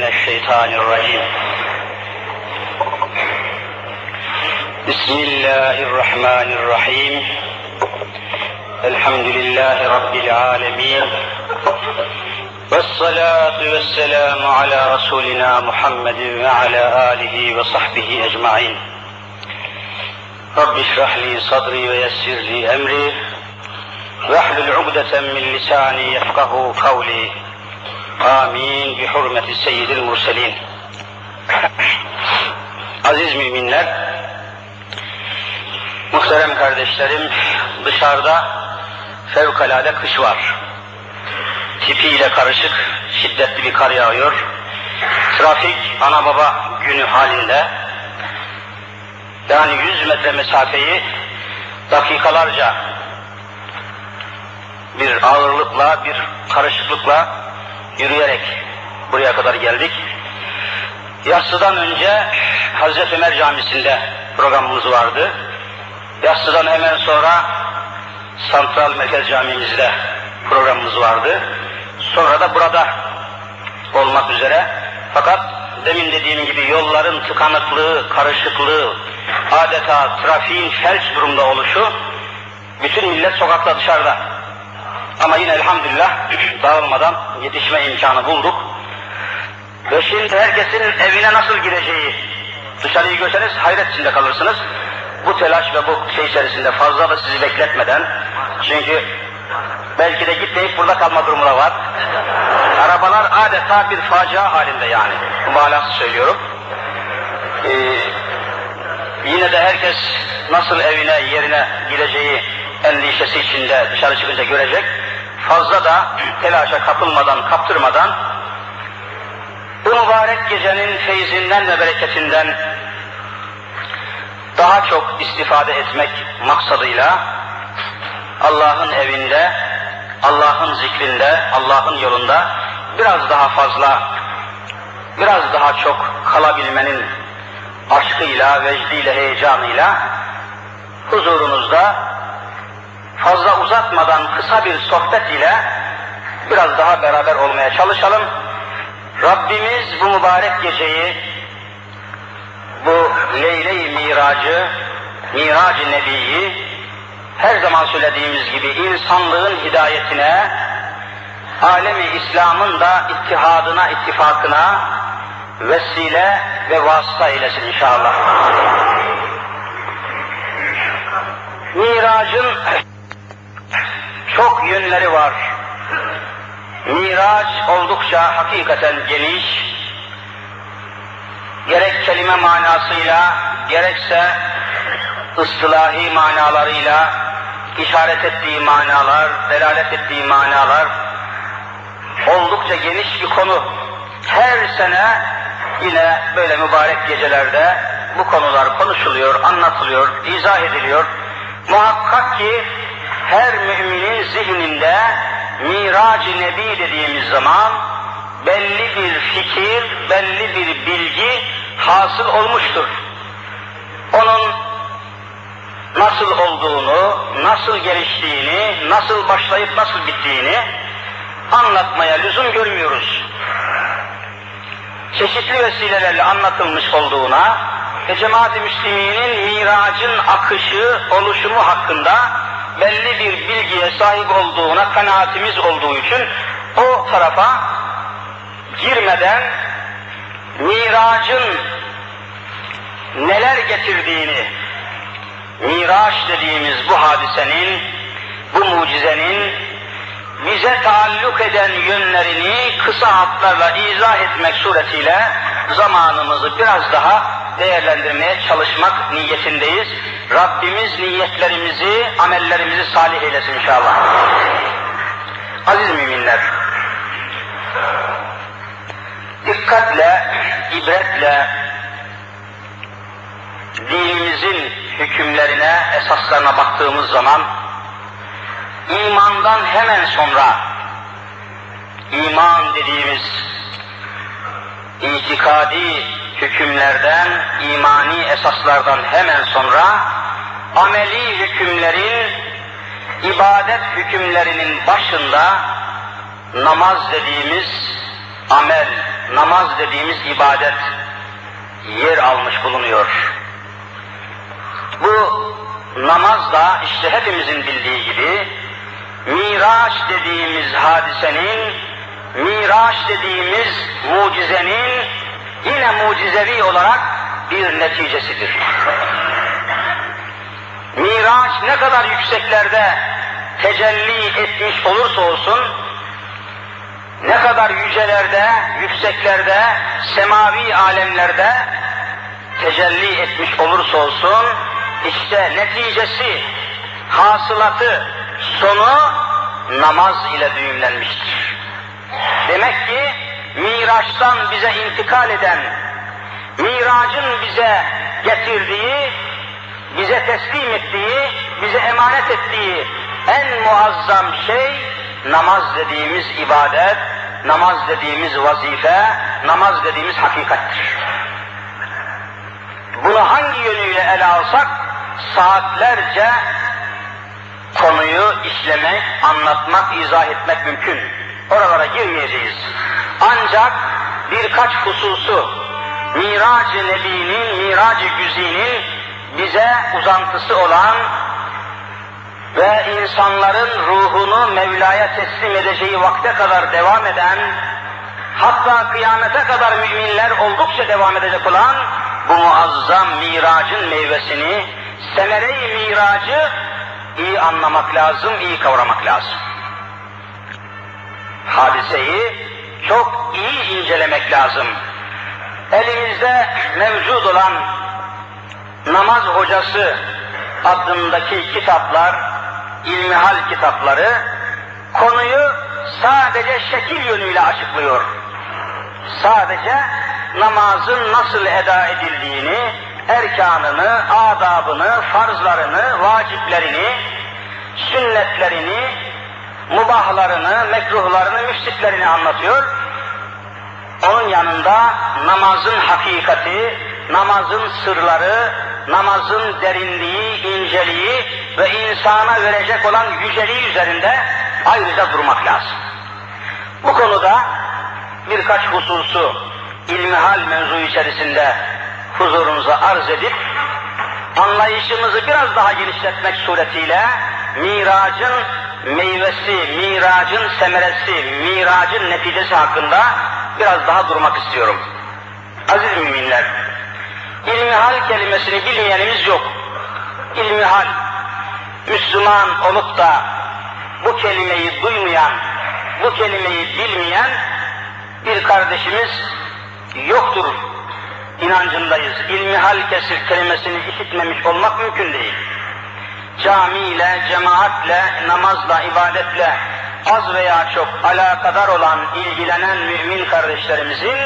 من الشيطان الرجيم. بسم الله الرحمن الرحيم. الحمد لله رب العالمين. والصلاة والسلام على رسولنا محمد وعلى آله وصحبه أجمعين. رب اشرح لي صدري ويسر لي أمري. واحلل عقدة من لساني يفقه قولي. Amin. Bi hurmeti seyyidil murselin. Aziz müminler, muhterem kardeşlerim, dışarıda fevkalade kış var. Tipiyle karışık, şiddetli bir kar yağıyor. Trafik ana baba günü halinde. Yani 100 metre mesafeyi dakikalarca bir ağırlıkla, bir karışıklıkla yürüyerek buraya kadar geldik. Yassıdan önce Hazreti Ömer Camisi'nde programımız vardı. Yassıdan hemen sonra Santral Merkez Camimizde programımız vardı. Sonra da burada olmak üzere. Fakat demin dediğim gibi yolların tıkanıklığı, karışıklığı, adeta trafiğin felç durumda oluşu, bütün millet sokakta dışarıda. Ama yine elhamdülillah dağılmadan yetişme imkanı bulduk. Ve şimdi herkesin evine nasıl gireceği, dışarıyı görseniz hayret içinde kalırsınız. Bu telaş ve bu şey içerisinde fazla da sizi bekletmeden, çünkü belki de gitmeyip burada kalma durumu da var. Arabalar adeta bir facia halinde yani. Mübalağası söylüyorum. Ee, yine de herkes nasıl evine, yerine gireceği endişesi içinde dışarı çıkınca görecek. Fazla da telaşa kapılmadan, kaptırmadan bu mübarek gecenin feyzinden ve bereketinden daha çok istifade etmek maksadıyla Allah'ın evinde, Allah'ın zikrinde, Allah'ın yolunda biraz daha fazla, biraz daha çok kalabilmenin aşkıyla, vecdiyle, heyecanıyla huzurunuzda fazla uzatmadan kısa bir sohbet ile biraz daha beraber olmaya çalışalım. Rabbimiz bu mübarek geceyi, bu Leyle-i Miracı, Mirac-ı Nebi'yi her zaman söylediğimiz gibi insanlığın hidayetine, alemi İslam'ın da ittihadına, ittifakına vesile ve vasıta eylesin inşallah. Miracın çok yönleri var. Miraç oldukça hakikaten geniş, gerek kelime manasıyla, gerekse ıstılahi manalarıyla işaret ettiği manalar, delalet ettiği manalar oldukça geniş bir konu. Her sene yine böyle mübarek gecelerde bu konular konuşuluyor, anlatılıyor, izah ediliyor. Muhakkak ki her müminin zihninde Mirac-ı Nebi dediğimiz zaman belli bir fikir, belli bir bilgi hasıl olmuştur. Onun nasıl olduğunu, nasıl geliştiğini, nasıl başlayıp nasıl bittiğini anlatmaya lüzum görmüyoruz. Çeşitli vesilelerle anlatılmış olduğuna ve cemaat-i müsliminin miracın akışı, oluşumu hakkında belli bir bilgiye sahip olduğuna kanaatimiz olduğu için o tarafa girmeden miracın neler getirdiğini, miraç dediğimiz bu hadisenin, bu mucizenin bize taalluk eden yönlerini kısa hatlarla izah etmek suretiyle zamanımızı biraz daha değerlendirmeye çalışmak niyetindeyiz. Rabbimiz niyetlerimizi, amellerimizi salih eylesin inşallah. Aziz müminler, dikkatle, ibretle dinimizin hükümlerine, esaslarına baktığımız zaman imandan hemen sonra iman dediğimiz itikadi hükümlerden, imani esaslardan hemen sonra ameli hükümlerin, ibadet hükümlerinin başında namaz dediğimiz amel namaz dediğimiz ibadet yer almış bulunuyor. Bu namaz da işte hepimizin bildiği gibi Miraç dediğimiz hadisenin, Miraç dediğimiz mucizenin yine mucizevi olarak bir neticesidir. Miraç ne kadar yükseklerde tecelli etmiş olursa olsun, ne kadar yücelerde, yükseklerde, semavi alemlerde tecelli etmiş olursa olsun, işte neticesi, hasılatı, sonu namaz ile düğümlenmiştir. Demek ki Miraç'tan bize intikal eden, Miracın bize getirdiği, bize teslim ettiği, bize emanet ettiği en muazzam şey namaz dediğimiz ibadet, namaz dediğimiz vazife, namaz dediğimiz hakikattir. Bunu hangi yönüyle ele alsak saatlerce konuyu işlemek, anlatmak, izah etmek mümkün. Oralara girmeyeceğiz. Ancak birkaç hususu Mirac-ı Nebi'nin, Mirac-ı Güzi'nin bize uzantısı olan ve insanların ruhunu Mevla'ya teslim edeceği vakte kadar devam eden, hatta kıyamete kadar müminler oldukça devam edecek olan bu muazzam miracın meyvesini, semere-i miracı iyi anlamak lazım, iyi kavramak lazım. Hadiseyi çok iyi incelemek lazım. Elimizde mevcut olan namaz hocası adındaki kitaplar, ilmihal kitapları konuyu sadece şekil yönüyle açıklıyor. Sadece namazın nasıl eda edildiğini, erkanını, adabını, farzlarını, vaciplerini, sünnetlerini, mubahlarını, mekruhlarını, müfsitlerini anlatıyor. Onun yanında namazın hakikati, namazın sırları, namazın derinliği, inceliği ve insana verecek olan yüceliği üzerinde ayrıca durmak lazım. Bu konuda birkaç hususu ilmihal mevzu içerisinde huzurunuza arz edip anlayışımızı biraz daha genişletmek suretiyle miracın meyvesi, miracın semeresi, miracın neticesi hakkında biraz daha durmak istiyorum. Aziz müminler, ilmihal kelimesini bilmeyenimiz yok. İlmihal, Müslüman olup da bu kelimeyi duymayan, bu kelimeyi bilmeyen bir kardeşimiz yoktur inancındayız. İlmihal kesir kelimesini işitmemiş olmak mümkün değil. Camiyle, cemaatle, namazla, ibadetle az veya çok alakadar olan, ilgilenen mümin kardeşlerimizin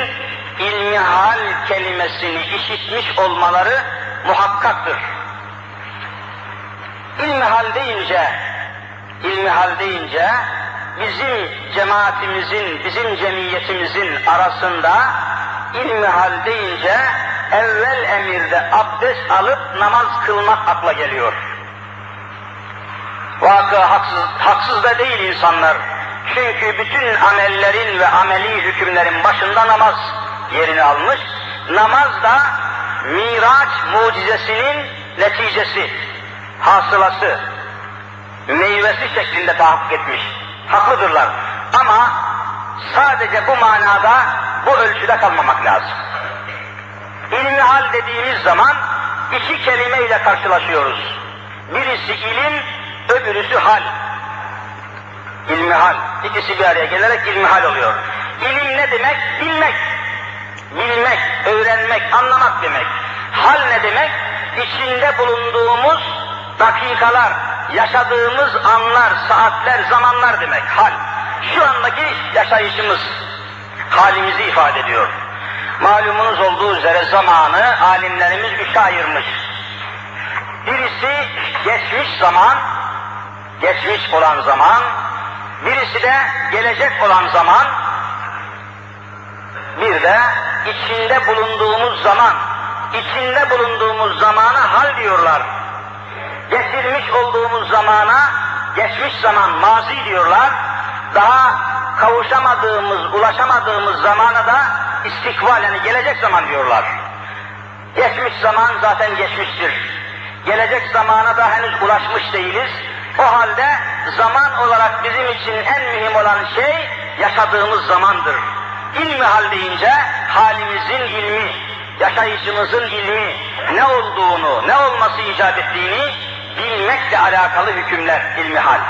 ilmihal kelimesini işitmiş olmaları muhakkaktır. İlmihal deyince, ilmihal deyince bizim cemaatimizin, bizim cemiyetimizin arasında ilmihal deyince evvel emirde abdest alıp namaz kılmak akla geliyor. Vakı haksız, haksız da değil insanlar. Çünkü bütün amellerin ve ameli hükümlerin başında namaz yerini almış. Namaz da Miraç mucizesinin neticesi, hasılası, meyvesi şeklinde tahakkuk etmiş. Haklıdırlar. Ama sadece bu manada, bu ölçüde kalmamak lazım. İlmi hal dediğimiz zaman iki kelimeyle karşılaşıyoruz. Birisi ilim, öbürüsü hal. İlmi hal. İkisi bir araya gelerek ilmi hal oluyor. İlim ne demek? Bilmek. Bilmek, öğrenmek, anlamak demek. Hal ne demek? İçinde bulunduğumuz dakikalar, yaşadığımız anlar, saatler, zamanlar demek. Hal. Şu andaki yaşayışımız halimizi ifade ediyor. Malumunuz olduğu üzere zamanı alimlerimiz üçe ayırmış. Birisi geçmiş zaman, geçmiş olan zaman, birisi de gelecek olan zaman, bir de içinde bulunduğumuz zaman, içinde bulunduğumuz zamana hal diyorlar. Geçirmiş olduğumuz zamana geçmiş zaman mazi diyorlar. Daha kavuşamadığımız, ulaşamadığımız zamana da istikbal yani gelecek zaman diyorlar. Geçmiş zaman zaten geçmiştir. Gelecek zamana da henüz ulaşmış değiliz. O halde zaman olarak bizim için en mühim olan şey yaşadığımız zamandır. İlmi hal deyince halimizin ilmi, yaşayışımızın ilmi, ne olduğunu, ne olması icap ettiğini bilmekle alakalı hükümler ilmi hal.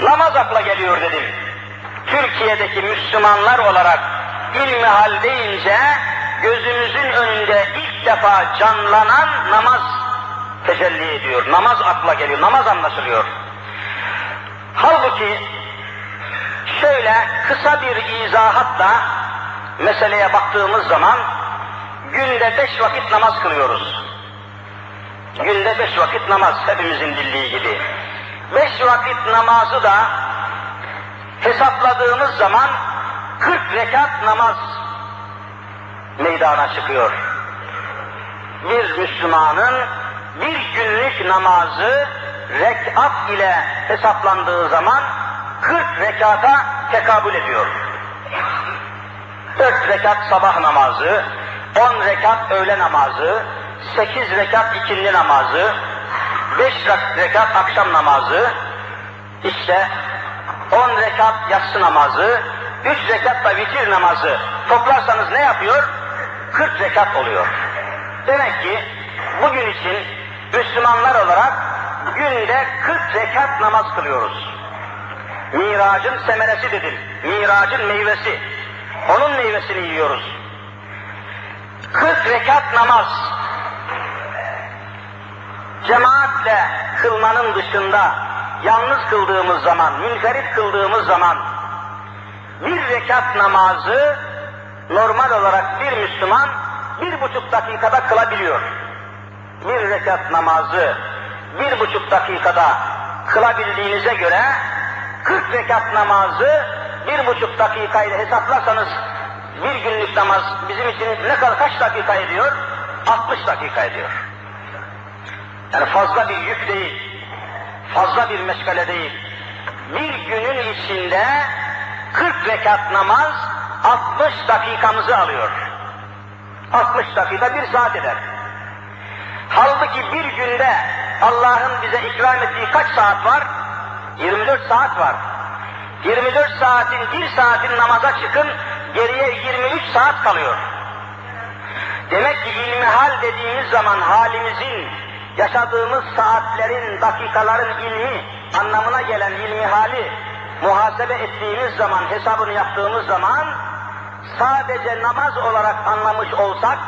Namaz akla geliyor dedim. Türkiye'deki Müslümanlar olarak ilmi hal deyince gözümüzün önünde ilk defa canlanan namaz tecelli ediyor. Namaz akla geliyor, namaz anlaşılıyor. Halbuki şöyle kısa bir izahatla meseleye baktığımız zaman günde beş vakit namaz kılıyoruz. Günde beş vakit namaz hepimizin bildiği gibi. Beş vakit namazı da hesapladığımız zaman 40 rekat namaz meydana çıkıyor. Bir Müslümanın bir günlük namazı rekat ile hesaplandığı zaman 40 rekata tekabül ediyor. 4 rekat sabah namazı, 10 rekat öğle namazı, 8 rekat ikindi namazı, 5 rekat akşam namazı, işte 10 rekat yatsı namazı, 3 rekat da vitir namazı toplarsanız ne yapıyor? 40 rekat oluyor. Demek ki bugün için Müslümanlar olarak günde 40 rekat namaz kılıyoruz. Miracın semeresi dedim. Miracın meyvesi. Onun meyvesini yiyoruz. 40 rekat namaz cemaatle kılmanın dışında yalnız kıldığımız zaman, münferit kıldığımız zaman bir rekat namazı normal olarak bir Müslüman bir buçuk dakikada kılabiliyor. Bir rekat namazı bir buçuk dakikada kılabildiğinize göre 40 rekat namazı bir buçuk dakikayla hesaplarsanız bir günlük namaz bizim için ne kadar kaç dakika ediyor? 60 dakika ediyor. Yani fazla bir yük değil, fazla bir meşgale değil. Bir günün içinde 40 rekat namaz 60 dakikamızı alıyor. 60 dakika bir saat eder. Halbuki bir günde Allah'ın bize ikram ettiği kaç saat var? 24 saat var. 24 saatin bir saatin namaza çıkın, geriye 23 saat kalıyor. Demek ki ilmi hal dediğimiz zaman halimizin, yaşadığımız saatlerin, dakikaların ilmi, anlamına gelen ilmi hali muhasebe ettiğimiz zaman, hesabını yaptığımız zaman sadece namaz olarak anlamış olsak,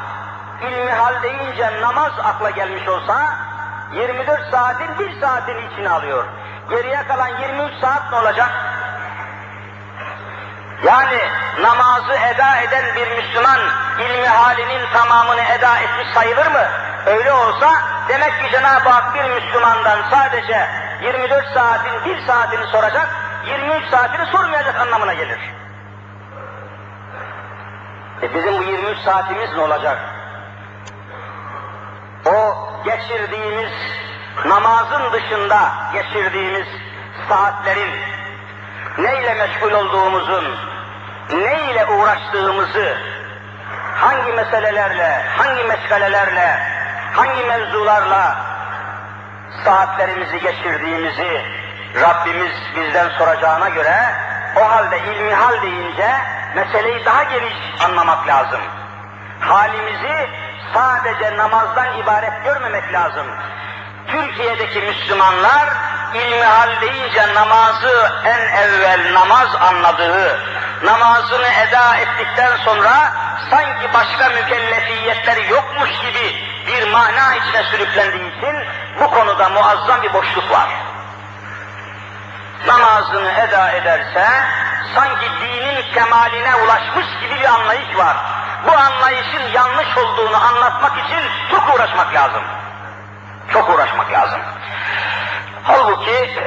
ilmi hal deyince namaz akla gelmiş olsa, 24 saatin bir saatin içine alıyor. Geriye kalan 23 saat ne olacak? Yani namazı eda eden bir Müslüman ilmi halinin tamamını eda etmiş sayılır mı? Öyle olsa demek ki Cenab-ı Hak bir Müslümandan sadece 24 saatin bir saatini soracak, 23 saatini sormayacak anlamına gelir. E bizim bu 23 saatimiz ne olacak? O geçirdiğimiz namazın dışında geçirdiğimiz saatlerin neyle meşgul olduğumuzun, neyle uğraştığımızı, hangi meselelerle, hangi meşgalelerle, hangi mevzularla saatlerimizi geçirdiğimizi Rabbimiz bizden soracağına göre o halde ilmi hal deyince meseleyi daha geniş anlamak lazım. Halimizi sadece namazdan ibaret görmemek lazım. Türkiye'deki Müslümanlar ilmi hal deyince namazı en evvel namaz anladığı, namazını eda ettikten sonra sanki başka mükellefiyetleri yokmuş gibi bir mana içine sürüklendiği için bu konuda muazzam bir boşluk var. Namazını eda ederse sanki dinin kemaline ulaşmış gibi bir anlayış var. Bu anlayışın yanlış olduğunu anlatmak için çok uğraşmak lazım. Çok uğraşmak lazım. Halbuki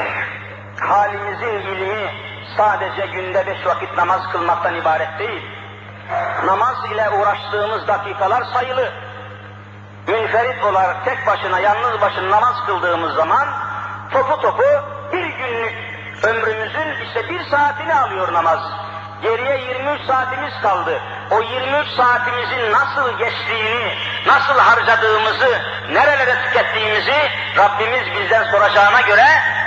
halimizin ilmi sadece günde beş vakit namaz kılmaktan ibaret değil. Namaz ile uğraştığımız dakikalar sayılı. Münferit olarak tek başına, yalnız başına namaz kıldığımız zaman topu topu bir günlük Ömrümüzün işte bir saatini alıyor namaz. Geriye 23 saatimiz kaldı. O 23 saatimizin nasıl geçtiğini, nasıl harcadığımızı, nerelere tükettiğimizi Rabbimiz bizden soracağına göre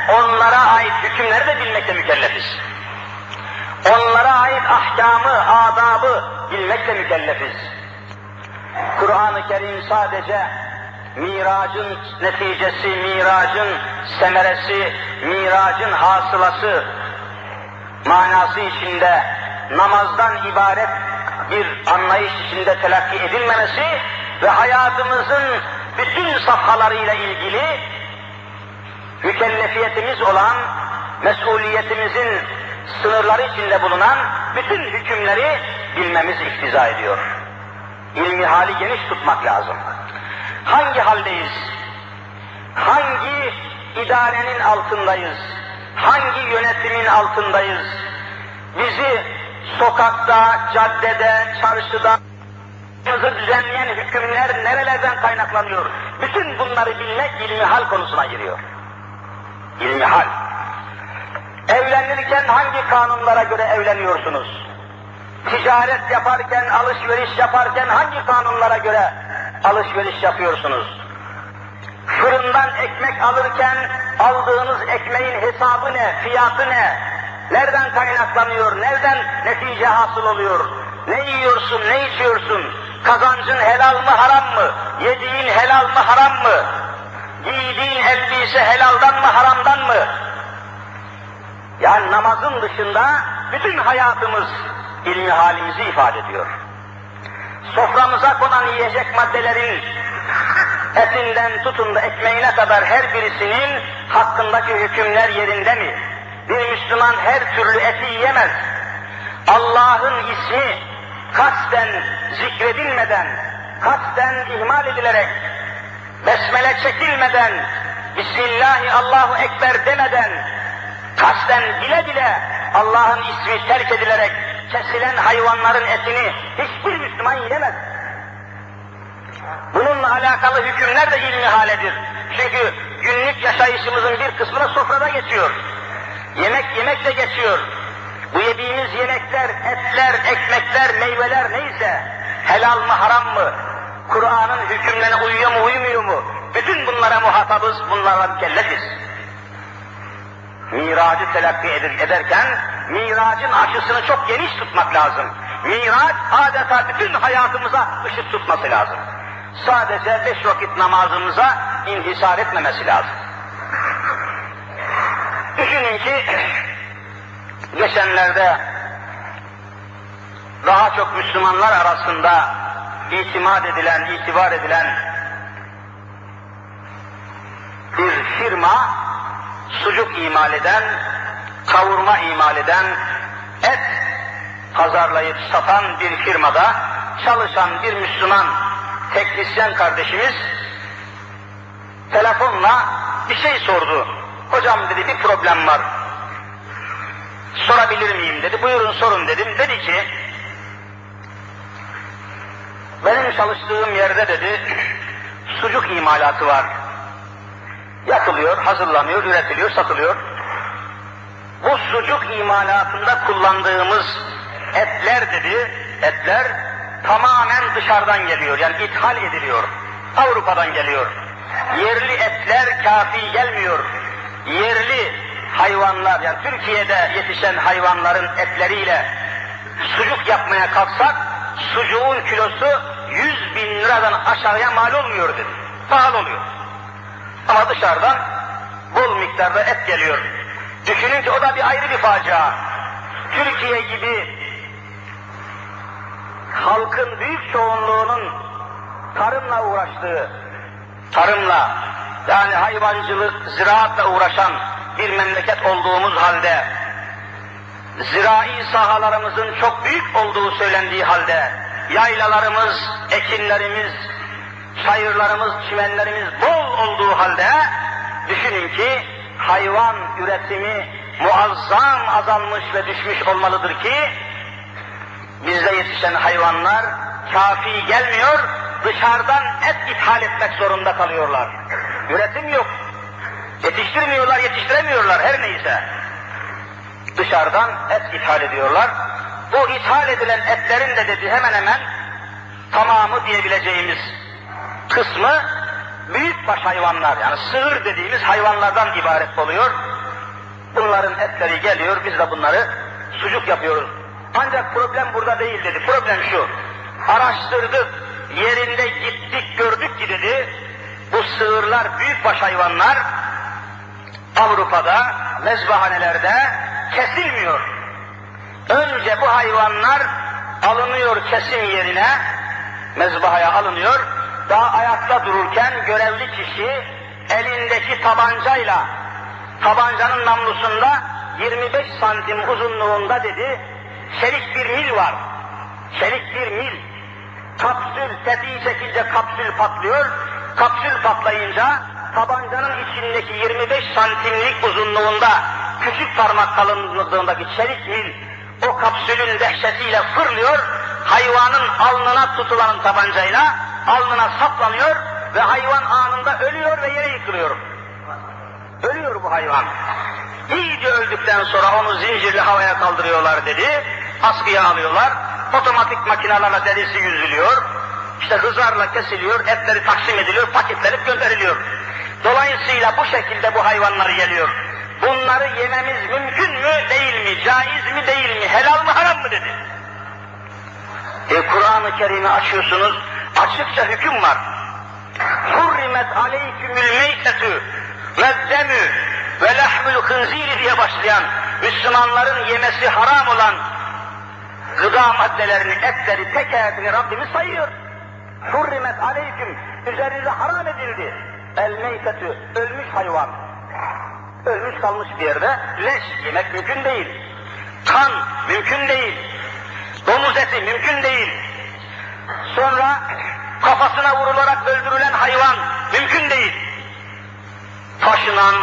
onlara ait hükümleri de bilmekle mükellefiz. Onlara ait ahkamı, adabı bilmekle mükellefiz. Kur'an-ı Kerim sadece miracın neticesi, miracın semeresi, miracın hasılası manası içinde namazdan ibaret bir anlayış içinde telakki edilmemesi ve hayatımızın bütün safhalarıyla ilgili mükellefiyetimiz olan, mesuliyetimizin sınırları içinde bulunan bütün hükümleri bilmemiz iktiza ediyor. İlmi hali geniş tutmak lazım. Hangi haldeyiz? Hangi idarenin altındayız? Hangi yönetimin altındayız? Bizi sokakta, caddede, çarşıda düzenleyen hükümler nerelerden kaynaklanıyor? Bütün bunları bilmek ilmi hal konusuna giriyor. İlmi hal. Evlenirken hangi kanunlara göre evleniyorsunuz? Ticaret yaparken, alışveriş yaparken hangi kanunlara göre alışveriş yapıyorsunuz? Fırından ekmek alırken aldığınız ekmeğin hesabı ne, fiyatı ne? Nereden kaynaklanıyor, nereden netice hasıl oluyor? Ne yiyorsun, ne içiyorsun? Kazancın helal mı, haram mı? Yediğin helal mı, haram mı? Giydiğin elbise helaldan mı, haramdan mı? Yani namazın dışında bütün hayatımız ilmi halimizi ifade ediyor. Soframıza konan yiyecek maddelerin etinden tutun da ekmeğine kadar her birisinin hakkındaki hükümler yerinde mi? Bir Müslüman her türlü eti yiyemez. Allah'ın ismi kasten zikredilmeden, kasten ihmal edilerek, besmele çekilmeden, Bismillahi Allahu Ekber demeden, kasten bile bile Allah'ın ismi terk edilerek kesilen hayvanların etini hiçbir Müslüman yiyemez. Bununla alakalı hükümler de ilmi haledir. Çünkü günlük yaşayışımızın bir kısmına sofrada geçiyor. Yemek yemek de geçiyor. Bu yediğimiz yemekler, etler, ekmekler, meyveler neyse helal mı haram mı? Kur'an'ın hükümlerine uyuyor mu uymuyor mu? Bütün bunlara muhatabız, bunlara mükellefiz. Miracı telakki ederken miracın aşısını çok geniş tutmak lazım. Miraç adeta bütün hayatımıza ışık tutması lazım. Sadece beş vakit namazımıza inhisar etmemesi lazım. Düşünün ki geçenlerde daha çok Müslümanlar arasında itimat edilen, itibar edilen bir firma sucuk imal eden, kavurma imal eden, et pazarlayıp satan bir firmada çalışan bir Müslüman teknisyen kardeşimiz telefonla bir şey sordu. Hocam dedi bir problem var. Sorabilir miyim dedi. Buyurun sorun dedim. Dedi ki benim çalıştığım yerde dedi sucuk imalatı var. Yapılıyor, hazırlanıyor, üretiliyor, satılıyor. Bu sucuk imalatında kullandığımız etler dedi, etler tamamen dışarıdan geliyor. Yani ithal ediliyor. Avrupa'dan geliyor. Yerli etler kafi gelmiyor. Yerli hayvanlar, yani Türkiye'de yetişen hayvanların etleriyle sucuk yapmaya kalksak, sucuğun kilosu 100 bin liradan aşağıya mal olmuyor dedi. Pahalı oluyor. Ama dışarıdan bol miktarda et geliyor. Düşünün ki o da bir ayrı bir facia. Türkiye gibi halkın büyük çoğunluğunun tarımla uğraştığı, tarımla yani hayvancılık, ziraatla uğraşan bir memleket olduğumuz halde, zirai sahalarımızın çok büyük olduğu söylendiği halde, yaylalarımız, ekinlerimiz, çayırlarımız, çimenlerimiz bol olduğu halde, düşünün ki hayvan üretimi muazzam azalmış ve düşmüş olmalıdır ki, bizde yetişen hayvanlar kafi gelmiyor, dışarıdan et ithal etmek zorunda kalıyorlar. Üretim yok. Yetiştirmiyorlar, yetiştiremiyorlar her neyse. dışarıdan et ithal ediyorlar. Bu ithal edilen etlerin de dedi hemen hemen tamamı diyebileceğimiz kısmı büyükbaş hayvanlar yani sığır dediğimiz hayvanlardan ibaret oluyor. Bunların etleri geliyor, biz de bunları sucuk yapıyoruz. Ancak problem burada değil dedi. Problem şu. Araştırdık, yerinde gittik, gördük ki dedi. Bu sığırlar büyükbaş hayvanlar Avrupa'da mezbahanelerde kesilmiyor. Önce bu hayvanlar alınıyor kesim yerine, mezbahaya alınıyor. Daha ayakta dururken görevli kişi elindeki tabancayla, tabancanın namlusunda 25 santim uzunluğunda dedi, çelik bir mil var. Çelik bir mil. Kapsül tetiği çekince kapsül patlıyor. Kapsül patlayınca tabancanın içindeki 25 santimlik uzunluğunda küçük parmak kalınlığındaki çelik mil o kapsülün dehşetiyle fırlıyor, hayvanın alnına tutulan tabancayla alnına saplanıyor ve hayvan anında ölüyor ve yere yıkılıyor. Ölüyor bu hayvan. İyice öldükten sonra onu zincirli havaya kaldırıyorlar dedi, askıya alıyorlar, otomatik makinelerle derisi yüzülüyor, işte hızarla kesiliyor, etleri taksim ediliyor, paketlenip gönderiliyor. Dolayısıyla bu şekilde bu hayvanlar geliyor. Bunları yememiz mümkün mü, değil mi, caiz mi, değil mi, helal mı, haram mı dedi. E Kur'an-ı Kerim'i açıyorsunuz, açıkça hüküm var. Hurrimet aleykümül meytetü ve demü ve lahmül hınziri diye başlayan Müslümanların yemesi haram olan gıda maddelerini, etleri, tekerini Rabbimiz sayıyor. Hurrimet aleyküm, üzerinize haram edildi. El meytetü, ölmüş hayvan. Ölmüş kalmış bir yerde, leş yemek mümkün değil. Kan mümkün değil. Domuz eti mümkün değil. Sonra kafasına vurularak öldürülen hayvan mümkün değil. Taşınan,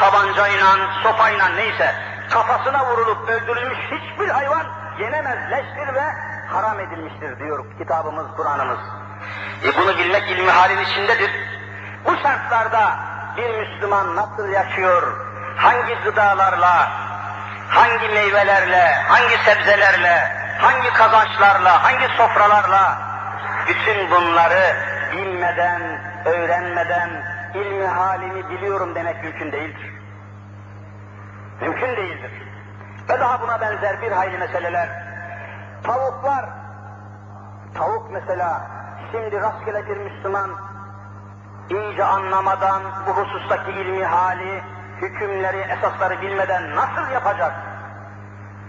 tabancayla, sopayla neyse kafasına vurulup öldürülmüş hiçbir hayvan yenemez, leştir ve haram edilmiştir diyor kitabımız, Kur'an'ımız. E bunu bilmek ilmi halin içindedir. Bu şartlarda bir Müslüman nasıl yaşıyor, hangi gıdalarla, hangi meyvelerle, hangi sebzelerle, hangi kazançlarla, hangi sofralarla bütün bunları bilmeden, öğrenmeden ilmi halini biliyorum demek mümkün değildir. Mümkün değildir. Ve daha buna benzer bir hayli meseleler. Tavuklar, tavuk mesela, şimdi rastgele bir Müslüman iyice anlamadan bu husustaki ilmi hali, hükümleri, esasları bilmeden nasıl yapacak?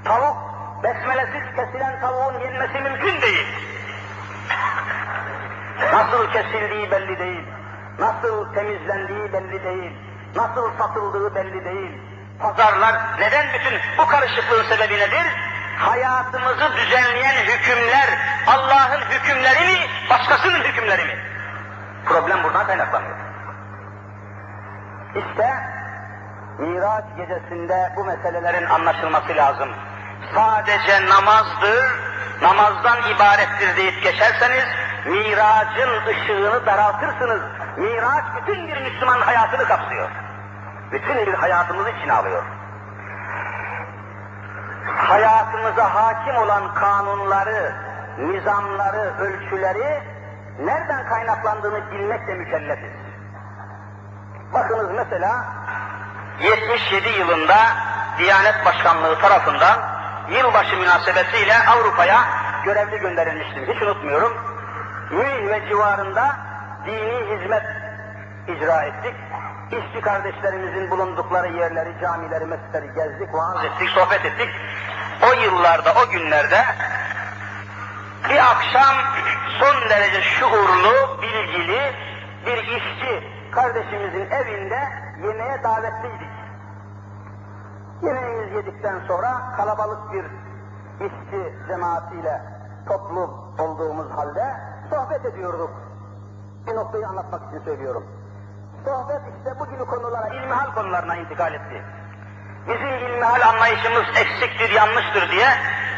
Tavuk, besmelesiz kesilen tavuğun yenmesi mümkün değil. Nasıl kesildiği belli değil. Nasıl temizlendiği belli değil. Nasıl satıldığı belli değil. Pazarlar neden bütün bu karışıklığın sebebi nedir? Hayatımızı düzenleyen hükümler Allah'ın hükümleri mi, başkasının hükümleri mi? Problem buradan kaynaklanıyor. İşte Miraç gecesinde bu meselelerin anlaşılması lazım. Sadece namazdır, namazdan ibarettir deyip geçerseniz, miracın ışığını daraltırsınız. Miraç bütün bir Müslüman hayatını kapsıyor. Bütün bir hayatımızı içine alıyor. Hayatımıza hakim olan kanunları, nizamları, ölçüleri nereden kaynaklandığını bilmekle mükellefiz. Bakınız mesela 77 yılında Diyanet Başkanlığı tarafından yılbaşı münasebetiyle Avrupa'ya görevli gönderilmiştim. Hiç unutmuyorum. Münih ve civarında dini hizmet icra ettik. İşçi kardeşlerimizin bulundukları yerleri, camileri, mescitleri gezdik, vaaz ettik, sohbet ettik. O yıllarda, o günlerde bir akşam son derece şuurlu, bilgili bir işçi kardeşimizin evinde yemeğe davetliydik. Yemeğimizi yedikten sonra kalabalık bir işçi cemaatiyle toplu olduğumuz halde sohbet ediyorduk. Bir noktayı anlatmak için söylüyorum. Sohbet işte bu gibi konulara, ilmihal konularına intikal etti. Bizim ilmihal anlayışımız eksiktir, yanlıştır diye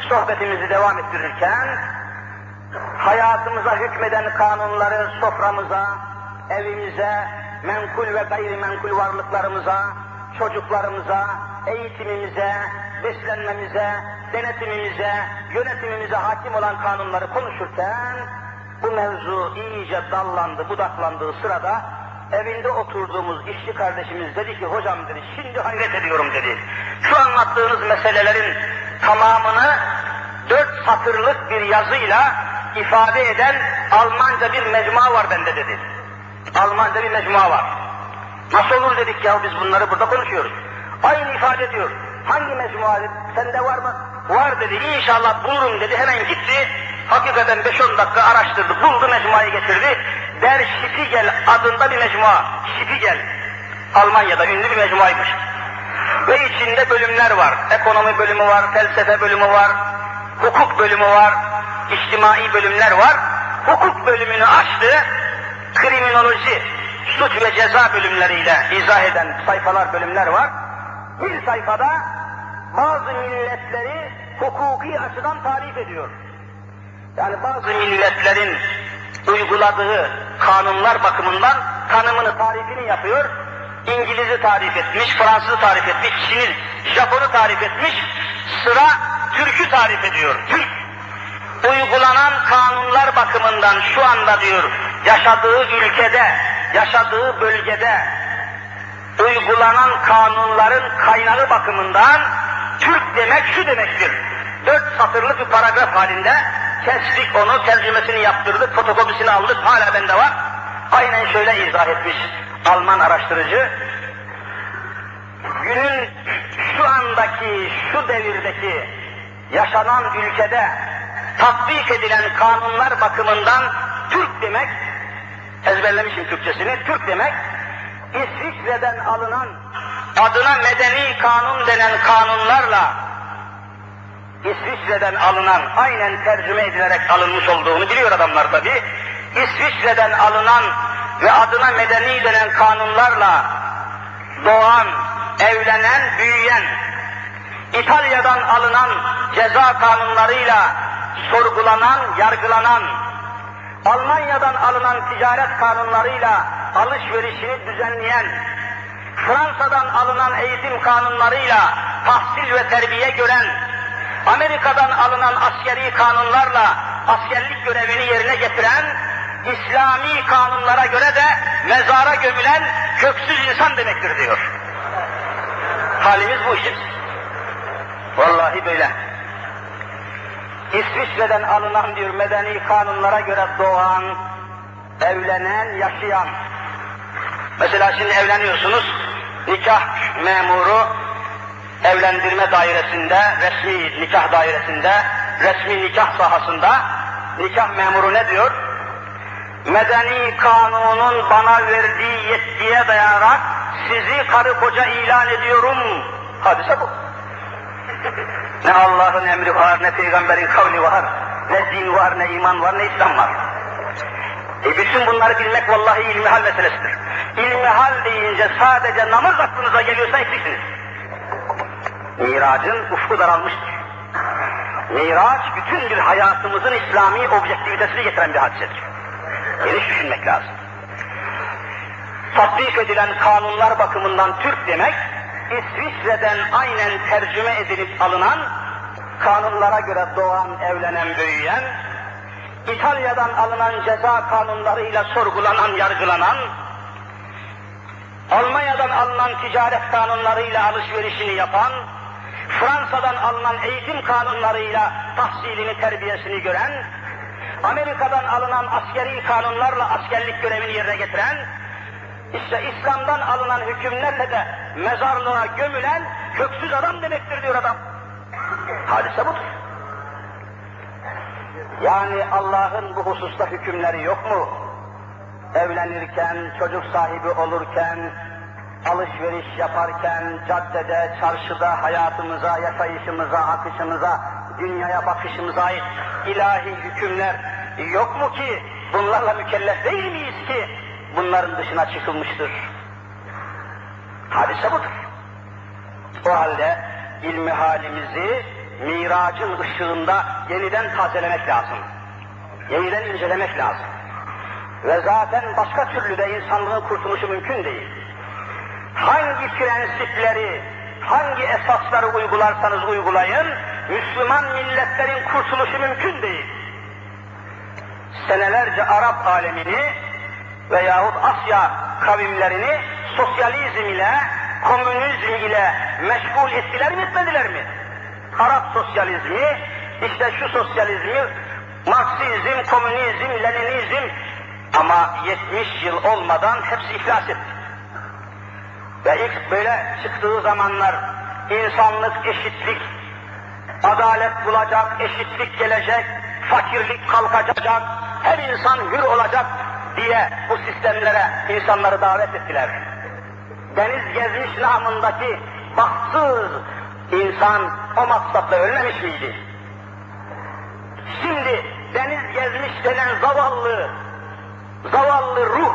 sohbetimizi devam ettirirken hayatımıza hükmeden kanunları soframıza, evimize, menkul ve gayrimenkul varlıklarımıza, çocuklarımıza, eğitimimize, beslenmemize, denetimimize, yönetimimize hakim olan kanunları konuşurken bu mevzu iyice dallandı, budaklandığı sırada evinde oturduğumuz işçi kardeşimiz dedi ki hocam dedi şimdi hayret ediyorum dedi. Şu anlattığınız meselelerin tamamını dört satırlık bir yazıyla ifade eden Almanca bir mecmua var bende dedi. Almanca bir mecmua var. Nasıl olur dedik ya biz bunları burada konuşuyoruz. Aynı ifade ediyor. Hangi mecmua dedi? Sende var mı? Var dedi. İnşallah bulurum dedi. Hemen gitti. Hakikaten 5-10 dakika araştırdı. Buldu mecmuayı getirdi. Der Şipigel adında bir mecmua. Şipigel. Almanya'da ünlü bir mecmuaymış. Ve içinde bölümler var. Ekonomi bölümü var, felsefe bölümü var, hukuk bölümü var, içtimai bölümler var. Hukuk bölümünü açtı, kriminoloji, suç ve ceza bölümleriyle izah eden sayfalar, bölümler var. Bir sayfada bazı milletleri hukuki açıdan tarif ediyor. Yani bazı milletlerin uyguladığı kanunlar bakımından tanımını, tarifini yapıyor. İngiliz'i tarif etmiş, Fransız'ı tarif etmiş, Çin'i, Japon'u tarif etmiş. Sıra Türk'ü tarif ediyor. Türk uygulanan kanunlar bakımından şu anda diyor yaşadığı ülkede, yaşadığı bölgede uygulanan kanunların kaynağı bakımından Türk demek şu demektir. Dört satırlık bir paragraf halinde kestik onu, tercümesini yaptırdık, fotokopisini aldık, hala bende var. Aynen şöyle izah etmiş Alman araştırıcı. Günün şu andaki, şu devirdeki yaşanan ülkede tatbik edilen kanunlar bakımından Türk demek, ezberlemişim Türkçesini, Türk demek, İsviçre'den alınan adına medeni kanun denen kanunlarla İsviçre'den alınan, aynen tercüme edilerek alınmış olduğunu biliyor adamlar tabi. İsviçre'den alınan ve adına medeni denen kanunlarla doğan, evlenen, büyüyen, İtalya'dan alınan ceza kanunlarıyla sorgulanan, yargılanan, Almanya'dan alınan ticaret kanunlarıyla alışverişini düzenleyen, Fransa'dan alınan eğitim kanunlarıyla tahsil ve terbiye gören, Amerika'dan alınan askeri kanunlarla askerlik görevini yerine getiren, İslami kanunlara göre de mezara gömülen köksüz insan demektir diyor. Halimiz bu işte. Vallahi böyle. İsviçre'den alınan diyor medeni kanunlara göre doğan, evlenen, yaşayan. Mesela şimdi evleniyorsunuz, nikah memuru evlendirme dairesinde, resmi nikah dairesinde, resmi nikah sahasında nikah memuru ne diyor? Medeni kanunun bana verdiği yetkiye dayanarak sizi karı koca ilan ediyorum. Hadise bu. Ne Allah'ın emri var, ne peygamberin kavli var, ne din var, ne iman var, ne İslam var. E bütün bunları bilmek vallahi ilmihal meselesidir. İlmihal deyince sadece namaz aklınıza geliyorsa eksiksiniz. Miracın ufku daralmıştır. Miraç bütün bir hayatımızın İslami objektivitesini getiren bir hadisedir. Geniş düşünmek lazım. Tatbik edilen kanunlar bakımından Türk demek, İsviçre'den aynen tercüme edilip alınan, kanunlara göre doğan, evlenen, büyüyen, İtalya'dan alınan ceza kanunlarıyla sorgulanan, yargılanan, Almanya'dan alınan ticaret kanunlarıyla alışverişini yapan, Fransa'dan alınan eğitim kanunlarıyla tahsilini, terbiyesini gören, Amerika'dan alınan askeri kanunlarla askerlik görevini yerine getiren, işte İslam'dan alınan hükümlerle de mezarlığa gömülen köksüz adam demektir diyor adam. Hadise budur. Yani Allah'ın bu hususta hükümleri yok mu? Evlenirken, çocuk sahibi olurken, alışveriş yaparken, caddede, çarşıda hayatımıza, yaşayışımıza, akışımıza, dünyaya bakışımıza ait ilahi hükümler yok mu ki bunlarla mükellef değil miyiz ki bunların dışına çıkılmıştır? Hadise budur. O halde ilmi halimizi miracın ışığında yeniden tazelemek lazım. Yeniden incelemek lazım. Ve zaten başka türlü de insanlığın kurtuluşu mümkün değil. Hangi prensipleri, hangi esasları uygularsanız uygulayın, Müslüman milletlerin kurtuluşu mümkün değil. Senelerce Arap alemini veyahut Asya kavimlerini sosyalizm ile, komünizm ile meşgul ettiler mi etmediler mi? Arap sosyalizmi, işte şu sosyalizmi, Marksizm, komünizm, Leninizm ama 70 yıl olmadan hepsi iflas etti. Ve ilk böyle çıktığı zamanlar insanlık, eşitlik, adalet bulacak, eşitlik gelecek, fakirlik kalkacak, her insan hür olacak diye bu sistemlere insanları davet ettiler. Deniz gezmiş namındaki bahtsız insan o maksatla ölmemiş miydi? Şimdi deniz gezmiş denen zavallı, zavallı ruh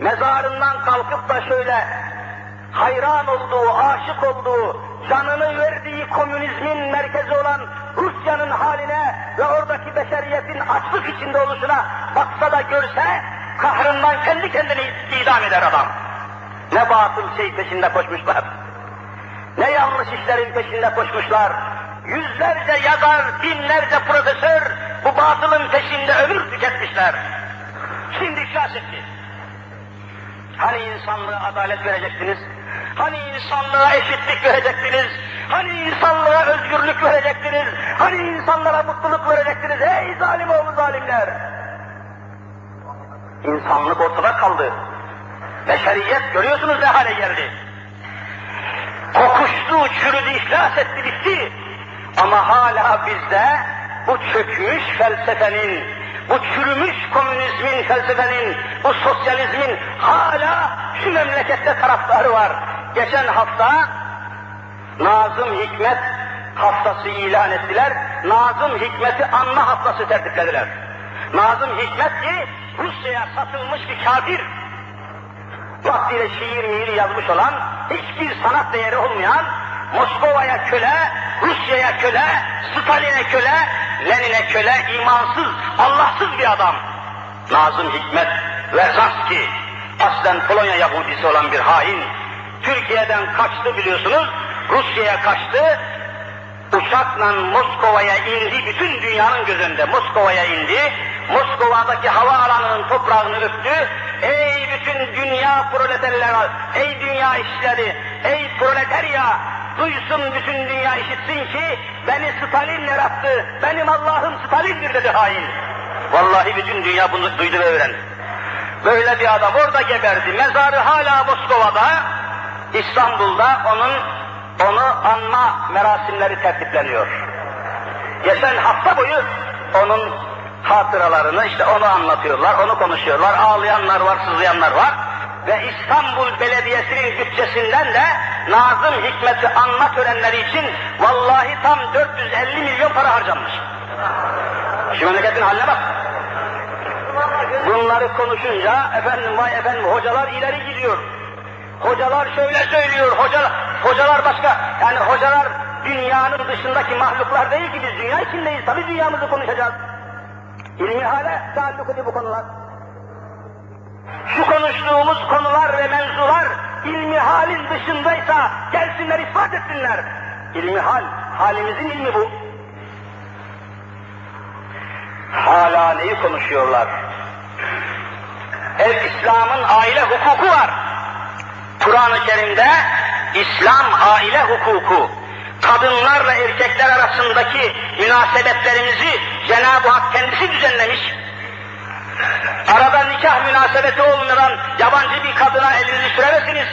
mezarından kalkıp da şöyle hayran olduğu, aşık olduğu, canını verdiği komünizmin merkezi olan Rusya'nın haline ve oradaki beşeriyetin açlık içinde oluşuna baksa da görse, kahrından kendi kendini idam eder adam. Ne batıl şey peşinde koşmuşlar. Ne yanlış işlerin peşinde koşmuşlar. Yüzlerce yazar, binlerce profesör bu batılın peşinde ömür tüketmişler. Şimdi etti. Hani insanlığa adalet verecektiniz? Hani insanlığa eşitlik verecektiniz? Hani insanlığa özgürlük verecektiniz? Hani insanlara mutluluk verecektiniz? Ey zalim oğlu zalimler! İnsanlık ortada kaldı. Beşeriyet görüyorsunuz ne hale geldi. Kokuştu, çürüdü, iflas etti, bitti. Ama hala bizde bu çökmüş felsefenin, bu çürümüş komünizmin, felsefenin, bu sosyalizmin hala şu memlekette taraftarı var. Geçen hafta Nazım Hikmet haftası ilan ettiler. Nazım Hikmet'i anma haftası tertiplediler. Nazım Hikmet ki Rusya'ya satılmış bir kafir. Vaktiyle şiir mihir yazmış olan, hiçbir sanat değeri olmayan, Moskova'ya köle, Rusya'ya köle, Stalin'e köle, Lenin'e köle, imansız, Allahsız bir adam. Nazım Hikmet Verzanski, aslen Polonya Yahudisi olan bir hain, Türkiye'den kaçtı biliyorsunuz, Rusya'ya kaçtı, uçakla Moskova'ya indi, bütün dünyanın gözünde Moskova'ya indi, Moskova'daki havaalanının toprağını öptü, ey bütün dünya proleterler, ey dünya işleri, ey proleterya, duysun bütün dünya işitsin ki, beni Stalin yarattı, benim Allah'ım Stalin'dir dedi hain. Vallahi bütün dünya bunu duydu ve öğrendi. Böyle bir adam orada geberdi, mezarı hala Moskova'da, İstanbul'da onun onu anma merasimleri tertipleniyor. Geçen hafta boyu onun hatıralarını işte onu anlatıyorlar, onu konuşuyorlar. Ağlayanlar var, sızlayanlar var. Ve İstanbul Belediyesi'nin bütçesinden de Nazım Hikmet'i anma törenleri için vallahi tam 450 milyon para harcanmış. Şu memleketin haline bak. Bunları konuşunca efendim vay efendim hocalar ileri gidiyor. Hocalar şöyle söylüyor, hocalar, hocalar başka, yani hocalar dünyanın dışındaki mahluklar değil ki biz dünya içindeyiz, tabi dünyamızı konuşacağız. İlmi hale taalluk ediyor bu konular. Şu konuştuğumuz konular ve mevzular ilmi halin dışındaysa gelsinler ispat etsinler. İlmi hal, halimizin ilmi bu. Hala neyi konuşuyorlar? El İslam'ın aile hukuku var. Kur'an-ı Kerim'de İslam aile hukuku, kadınlarla erkekler arasındaki münasebetlerimizi Cenab-ı Hak kendisi düzenlemiş. Arada nikah münasebeti olmadan yabancı bir kadına elinizi süremezsiniz.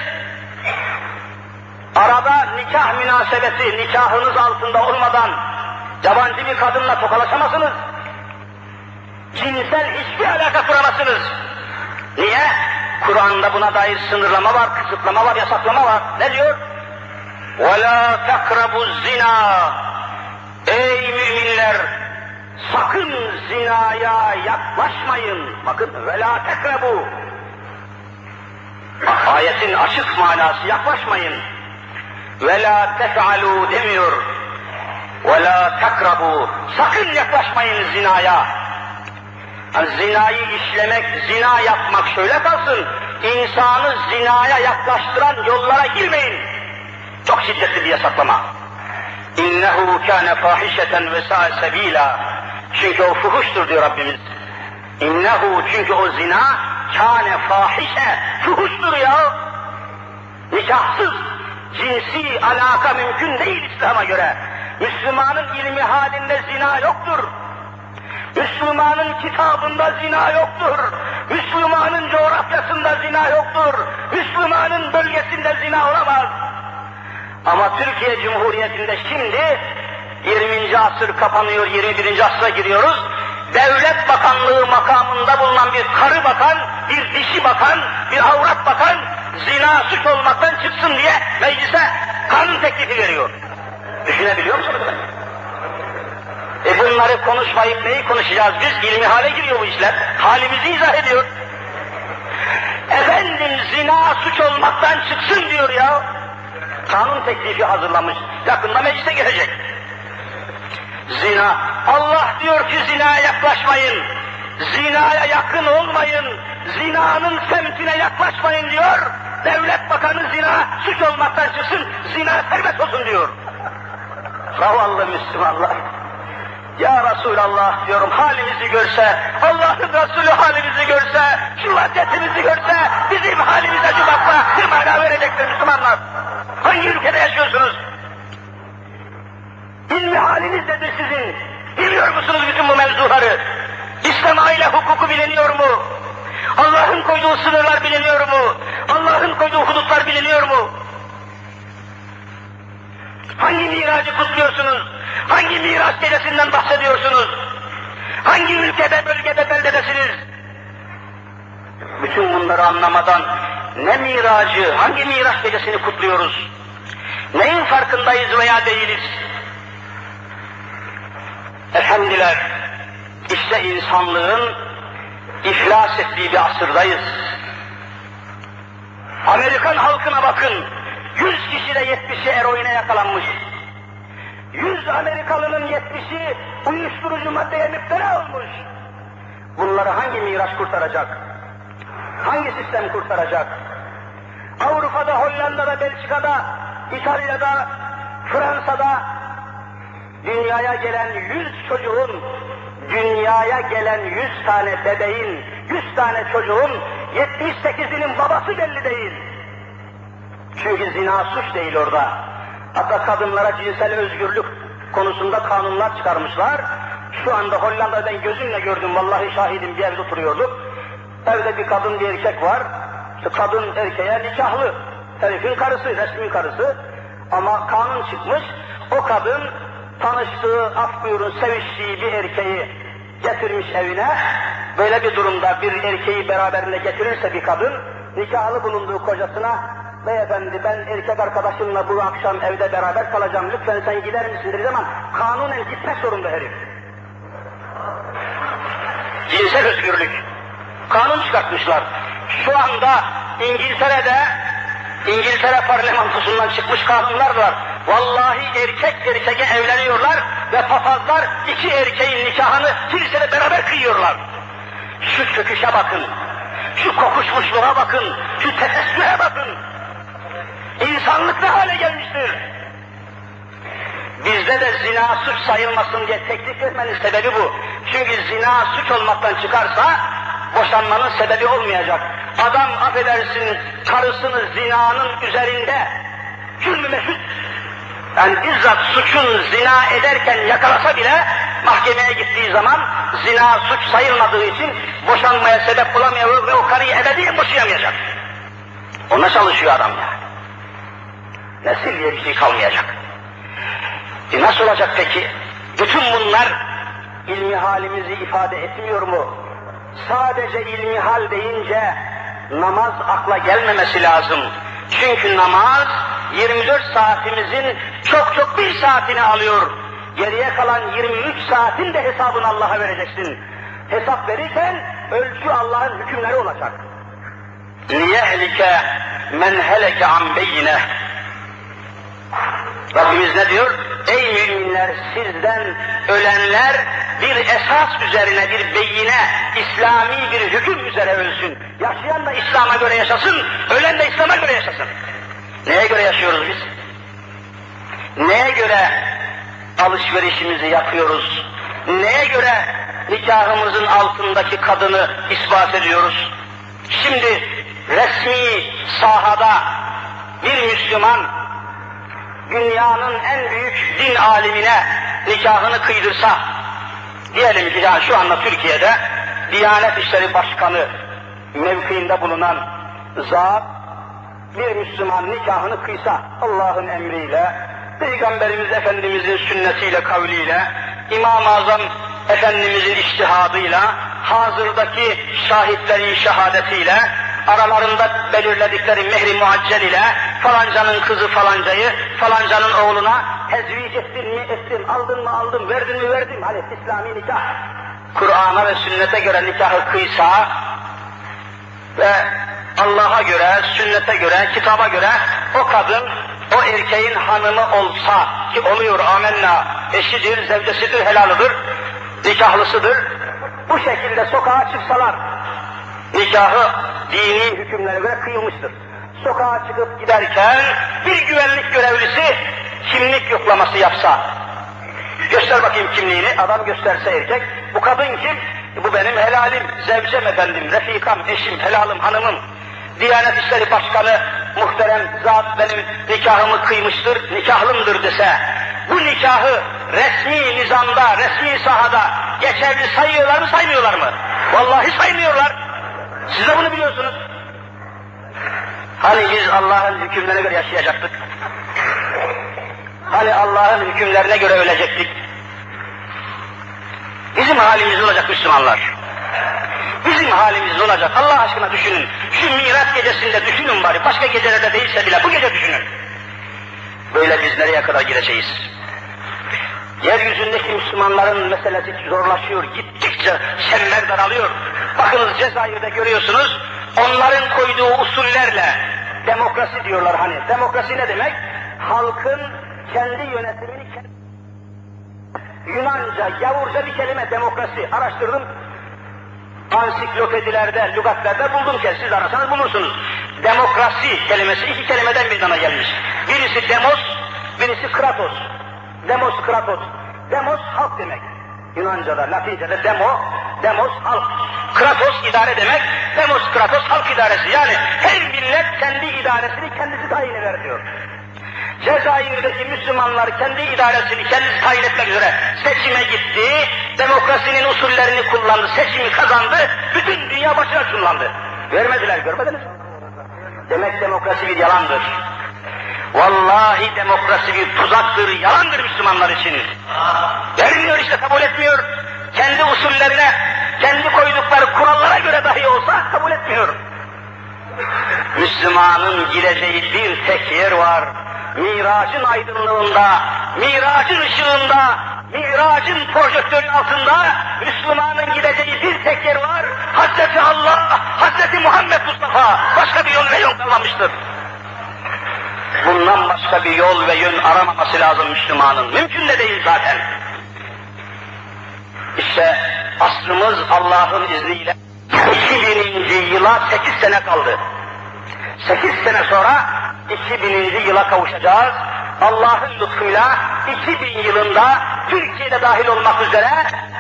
Arada nikah münasebeti, nikahınız altında olmadan yabancı bir kadınla tokalaşamazsınız. Cinsel hiçbir alaka kuramazsınız. Niye? Kur'an'da buna dair sınırlama var, kısıtlama var, yasaklama var. Ne diyor? وَلَا تَقْرَبُوا zina. Ey müminler! Sakın zinaya yaklaşmayın. Bakın وَلَا تَقْرَبُوا Ayetin açık manası yaklaşmayın. وَلَا تَفْعَلُوا demiyor. وَلَا تَقْرَبُوا Sakın yaklaşmayın zinaya. Zinayı işlemek, zina yapmak şöyle kalsın, insanı zinaya yaklaştıran yollara girmeyin. Çok şiddetli bir yasaklama. İnnehu kâne fâhişeten ve sebîlâ. Çünkü o fuhuştur diyor Rabbimiz. İnnehu çünkü o zina kâne fâhişe, fuhuştur ya. Nikahsız, cinsi alaka mümkün değil İslam'a göre. Müslümanın ilmi halinde zina yoktur. Müslümanın kitabında zina yoktur. Müslümanın coğrafyasında zina yoktur. Müslümanın bölgesinde zina olamaz. Ama Türkiye Cumhuriyeti'nde şimdi 20. asır kapanıyor, 21. asra giriyoruz. Devlet Bakanlığı makamında bulunan bir karı bakan, bir dişi bakan, bir avrat bakan zina suç olmaktan çıksın diye meclise kanun teklifi veriyor. Düşünebiliyor musunuz? E bunları konuşmayıp neyi konuşacağız biz? İlmi hale giriyor bu işler. Halimizi izah ediyor. Efendim zina suç olmaktan çıksın diyor ya. Kanun teklifi hazırlamış. Yakında meclise gelecek. Zina. Allah diyor ki zinaya yaklaşmayın. Zinaya yakın olmayın. Zinanın semtine yaklaşmayın diyor. Devlet Bakanı zina suç olmaktan çıksın. Zina serbest olsun diyor. Zavallı Müslümanlar. Ya Resulallah diyorum halimizi görse, Allah'ın Resulü halimizi görse, şu vaziyetimizi görse, bizim halimize şu bakma bir mana verecektir Müslümanlar. Hangi ülkede yaşıyorsunuz? İlmi haliniz nedir sizin? Biliyor musunuz bütün bu mevzuları? İslam aile hukuku biliniyor mu? Allah'ın koyduğu sınırlar biliniyor mu? Allah'ın koyduğu hudutlar biliniyor mu? Hangi miracı kutluyorsunuz? Hangi miraç gecesinden bahsediyorsunuz? Hangi ülkede, bölgede, beldedesiniz? Bütün bunları anlamadan ne miracı, hangi miraç gecesini kutluyoruz? Neyin farkındayız veya değiliz? Efendiler, işte insanlığın iflas ettiği bir asırdayız. Amerikan halkına bakın, yüz kişide yetmişi eroine yakalanmış. Yüz Amerikalının yetmişi uyuşturucu maddeye müptela olmuş. Bunları hangi miraç kurtaracak? Hangi sistem kurtaracak? Avrupa'da, Hollanda'da, Belçika'da, İtalya'da, Fransa'da dünyaya gelen yüz çocuğun, dünyaya gelen yüz tane bebeğin, yüz tane çocuğun yetmiş sekizinin babası belli değil. Çünkü zina suç değil orada. Hatta kadınlara cinsel özgürlük konusunda kanunlar çıkarmışlar. Şu anda Hollanda'da ben gözümle gördüm, vallahi şahidim bir evde oturuyorduk. Evde bir kadın bir erkek var. İşte kadın erkeğe nikahlı. Herifin karısı, resmi karısı. Ama kanun çıkmış, o kadın tanıştığı, af buyurun seviştiği bir erkeği getirmiş evine. Böyle bir durumda bir erkeği beraberinde getirirse bir kadın, nikahlı bulunduğu kocasına, beyefendi ben erkek arkadaşımla bu akşam evde beraber kalacağım, lütfen sen gider misin dediği zaman kanunen gitmek zorunda herif. Cinsel özgürlük. Kanun çıkartmışlar. Şu anda İngiltere'de İngiltere parlamentosundan çıkmış kanunlar var. Vallahi erkek erkeğe evleniyorlar ve papazlar iki erkeğin nikahını kilisede beraber kıyıyorlar. Şu çöküşe bakın, şu kokuşmuşluğa bakın, şu tefessühe bakın. İnsanlık ne hale gelmiştir? Bizde de zina suç sayılmasın diye teklif etmenin sebebi bu. Çünkü zina suç olmaktan çıkarsa boşanmanın sebebi olmayacak. Adam affedersin karısını zinanın üzerinde cürmü mesut yani bizzat suçun zina ederken yakalasa bile mahkemeye gittiği zaman zina suç sayılmadığı için boşanmaya sebep bulamıyor ve o karıyı ebediyen boşayamayacak. Ona çalışıyor adam ya. Nesil diye bir şey kalmayacak. E nasıl olacak peki? Bütün bunlar ilmi halimizi ifade etmiyor mu? Sadece ilmi hal deyince namaz akla gelmemesi lazım. Çünkü namaz 24 saatimizin çok çok bir saatini alıyor. Geriye kalan 23 saatin de hesabını Allah'a vereceksin. Hesap verirsen ölçü Allah'ın hükümleri olacak. لِيَهْلِكَ men heleke an beyine. Rabbimiz ne diyor? Ey müminler sizden ölenler bir esas üzerine, bir beyine, İslami bir hüküm üzere ölsün. Yaşayan da İslam'a göre yaşasın, ölen de İslam'a göre yaşasın. Neye göre yaşıyoruz biz? Neye göre alışverişimizi yapıyoruz? Neye göre nikahımızın altındaki kadını ispat ediyoruz? Şimdi resmi sahada bir Müslüman dünyanın en büyük din alimine nikahını kıydırsa, diyelim ki ya şu anda Türkiye'de Diyanet İşleri Başkanı mevkiinde bulunan zat bir Müslüman nikahını kıysa Allah'ın emriyle, Peygamberimiz Efendimizin sünnetiyle, kavliyle, İmam-ı Azam Efendimizin iştihadıyla, hazırdaki şahitlerin şehadetiyle, aralarında belirledikleri mehri muaccel ile falancanın kızı falancayı falancanın oğluna tezvic ettin mi ettin, aldın mı aldım, verdin mi verdim. Hani İslami nikah. Kur'an'a ve sünnete göre nikahı kıysa ve Allah'a göre, sünnete göre, kitaba göre o kadın o erkeğin hanımı olsa ki oluyor amenna eşidir, zevcesidir, helalıdır, nikahlısıdır. Bu şekilde sokağa çıksalar nikahı dini hükümlere göre kıyılmıştır. Sokağa çıkıp giderken bir güvenlik görevlisi kimlik yoklaması yapsa, göster bakayım kimliğini, adam gösterse erkek, bu kadın kim? Bu benim helalim, zevcem efendim, refikam, eşim, helalım, hanımım. Diyanet İşleri Başkanı muhterem zat benim nikahımı kıymıştır, nikahlımdır dese, bu nikahı resmi nizamda, resmi sahada geçerli sayıyorlar mı, saymıyorlar mı? Vallahi saymıyorlar. Siz de bunu biliyorsunuz. Hani biz Allah'ın hükümlerine göre yaşayacaktık? Hani Allah'ın hükümlerine göre ölecektik? Bizim halimiz olacak Müslümanlar. Bizim halimiz olacak. Allah aşkına düşünün. Şu Miraç gecesinde düşünün bari. Başka gecelerde değilse bile bu gece düşünün. Böyle biz nereye kadar gireceğiz? Yeryüzündeki Müslümanların meselesi zorlaşıyor. Gittikçe şember daralıyor. Bakınız Cezayir'de görüyorsunuz. Onların koyduğu usullerle demokrasi diyorlar hani. Demokrasi ne demek? Halkın kendi yönetimini Yunanca, Yavurca bir kelime demokrasi. Araştırdım. Ansiklopedilerde, lügatlerde buldum ki siz arasanız bulursunuz. Demokrasi kelimesi iki kelimeden meydana gelmiş. Birisi demos, birisi kratos. Demos, kratos. Demos halk demek. Yunanca'da, Latince'de demo, demos halk. Kratos idare demek, demos kratos halk idaresi. Yani her millet kendi idaresini kendisi tayin eder diyor. Cezayir'deki Müslümanlar kendi idaresini kendisi tayin etmek üzere seçime gitti, demokrasinin usullerini kullandı, seçimi kazandı, bütün dünya başına çullandı. Vermediler, görmediniz? Demek demokrasi bir yalandır. Vallahi demokrasi bir tuzaktır, yalandır Müslümanlar için. Vermiyor işte, kabul etmiyor. Kendi usullerine, kendi koydukları kurallara göre dahi olsa kabul etmiyor. Müslümanın gireceği bir tek yer var. Miracın aydınlığında, miracın ışığında, miracın projektörü altında Müslümanın gideceği bir tek yer var. Hazreti Allah, Hazreti Muhammed Mustafa. Başka bir yol ve yol kalmamıştır. Bundan başka bir yol ve yön aramaması lazım Müslümanın. Mümkün de değil zaten. İşte asrımız Allah'ın izniyle 2000. yıla 8 sene kaldı. 8 sene sonra 2000. yıla kavuşacağız. Allah'ın lütfuyla 2000 yılında Türkiye'de dahil olmak üzere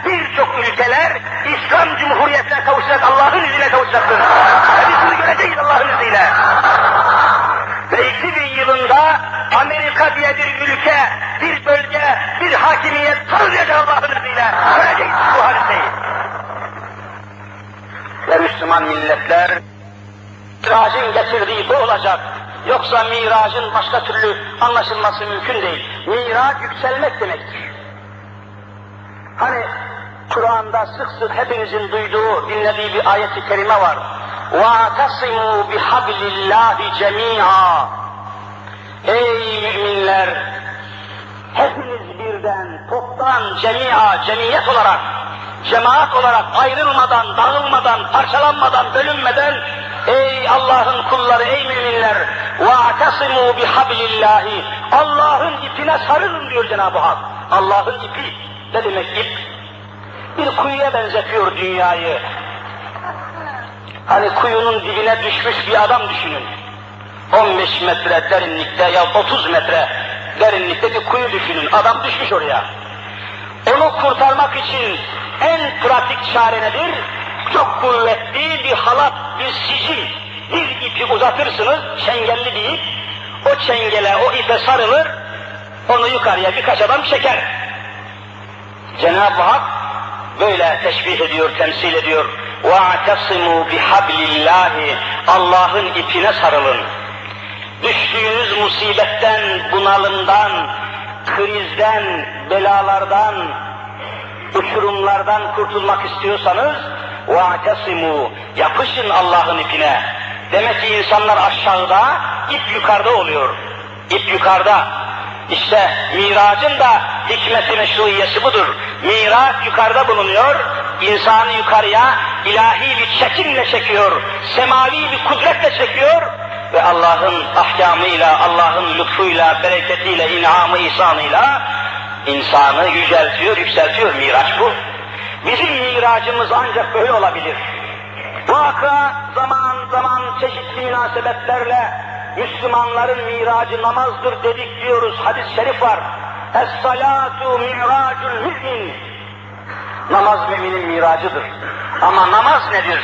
birçok ülkeler İslam Cumhuriyeti'ne kavuşacak, Allah'ın izniyle kavuşacaktır. Ve biz bunu göreceğiz Allah'ın izniyle. Ve 2000 yılında Amerika diye bir ülke, bir bölge, bir hakimiyet tanıyacak Allah'ın izniyle. Göreceğiz bu hadiseyi. Ve Müslüman milletler Miracın getirdiği bu olacak. Yoksa miracın başka türlü anlaşılması mümkün değil. Miraç yükselmek demektir. Hani Kur'an'da sık sık hepinizin duyduğu, dinlediği bir ayet-i kerime var. وَاَتَصِمُوا بِحَبْلِ اللّٰهِ جَمِيعًا Ey müminler! Hepiniz birden, toptan, cemia, cemiyet olarak, cemaat olarak ayrılmadan, dağılmadan, parçalanmadan, bölünmeden Ey Allah'ın kulları, ey müminler! وَاَعْتَصِمُوا بِحَبْلِ اللّٰهِ Allah'ın ipine sarılın diyor Cenab-ı Hak. Allah'ın ipi. Ne demek ip? Bir kuyuya benzetiyor dünyayı. Hani kuyunun dibine düşmüş bir adam düşünün. 15 metre derinlikte ya 30 metre derinlikte bir kuyu düşünün. Adam düşmüş oraya. Onu kurtarmak için en pratik çare nedir? Çok kuvvetli bir halat, bir sicil, bir ipi uzatırsınız, çengelli bir ip. O çengele, o ipe sarılır, onu yukarıya birkaç adam çeker. Cenab-ı Hak böyle teşbih ediyor, temsil ediyor. وَاَعْتَصِمُوا بِحَبْلِ اللّٰهِ Allah'ın ipine sarılın. Düştüğünüz musibetten, bunalımdan, krizden, belalardan, uçurumlardan kurtulmak istiyorsanız وَاَعْتَصِمُوا Yapışın Allah'ın ipine. Demek ki insanlar aşağıda, ip yukarıda oluyor. İp yukarıda. İşte miracın da hikmeti meşruiyesi budur. Miraç yukarıda bulunuyor, insanı yukarıya ilahi bir çekimle çekiyor, semavi bir kudretle çekiyor ve Allah'ın ahkamıyla, Allah'ın lütfuyla, bereketiyle, inamı, ihsanıyla insanı yüceltiyor, yükseltiyor. Miraç bu. Bizim miracımız ancak böyle olabilir. Vaka zaman zaman çeşitli münasebetlerle Müslümanların miracı namazdır dedik diyoruz. Hadis-i şerif var. Es-salatu mi'racul mümin. Namaz müminin miracıdır. Ama namaz nedir?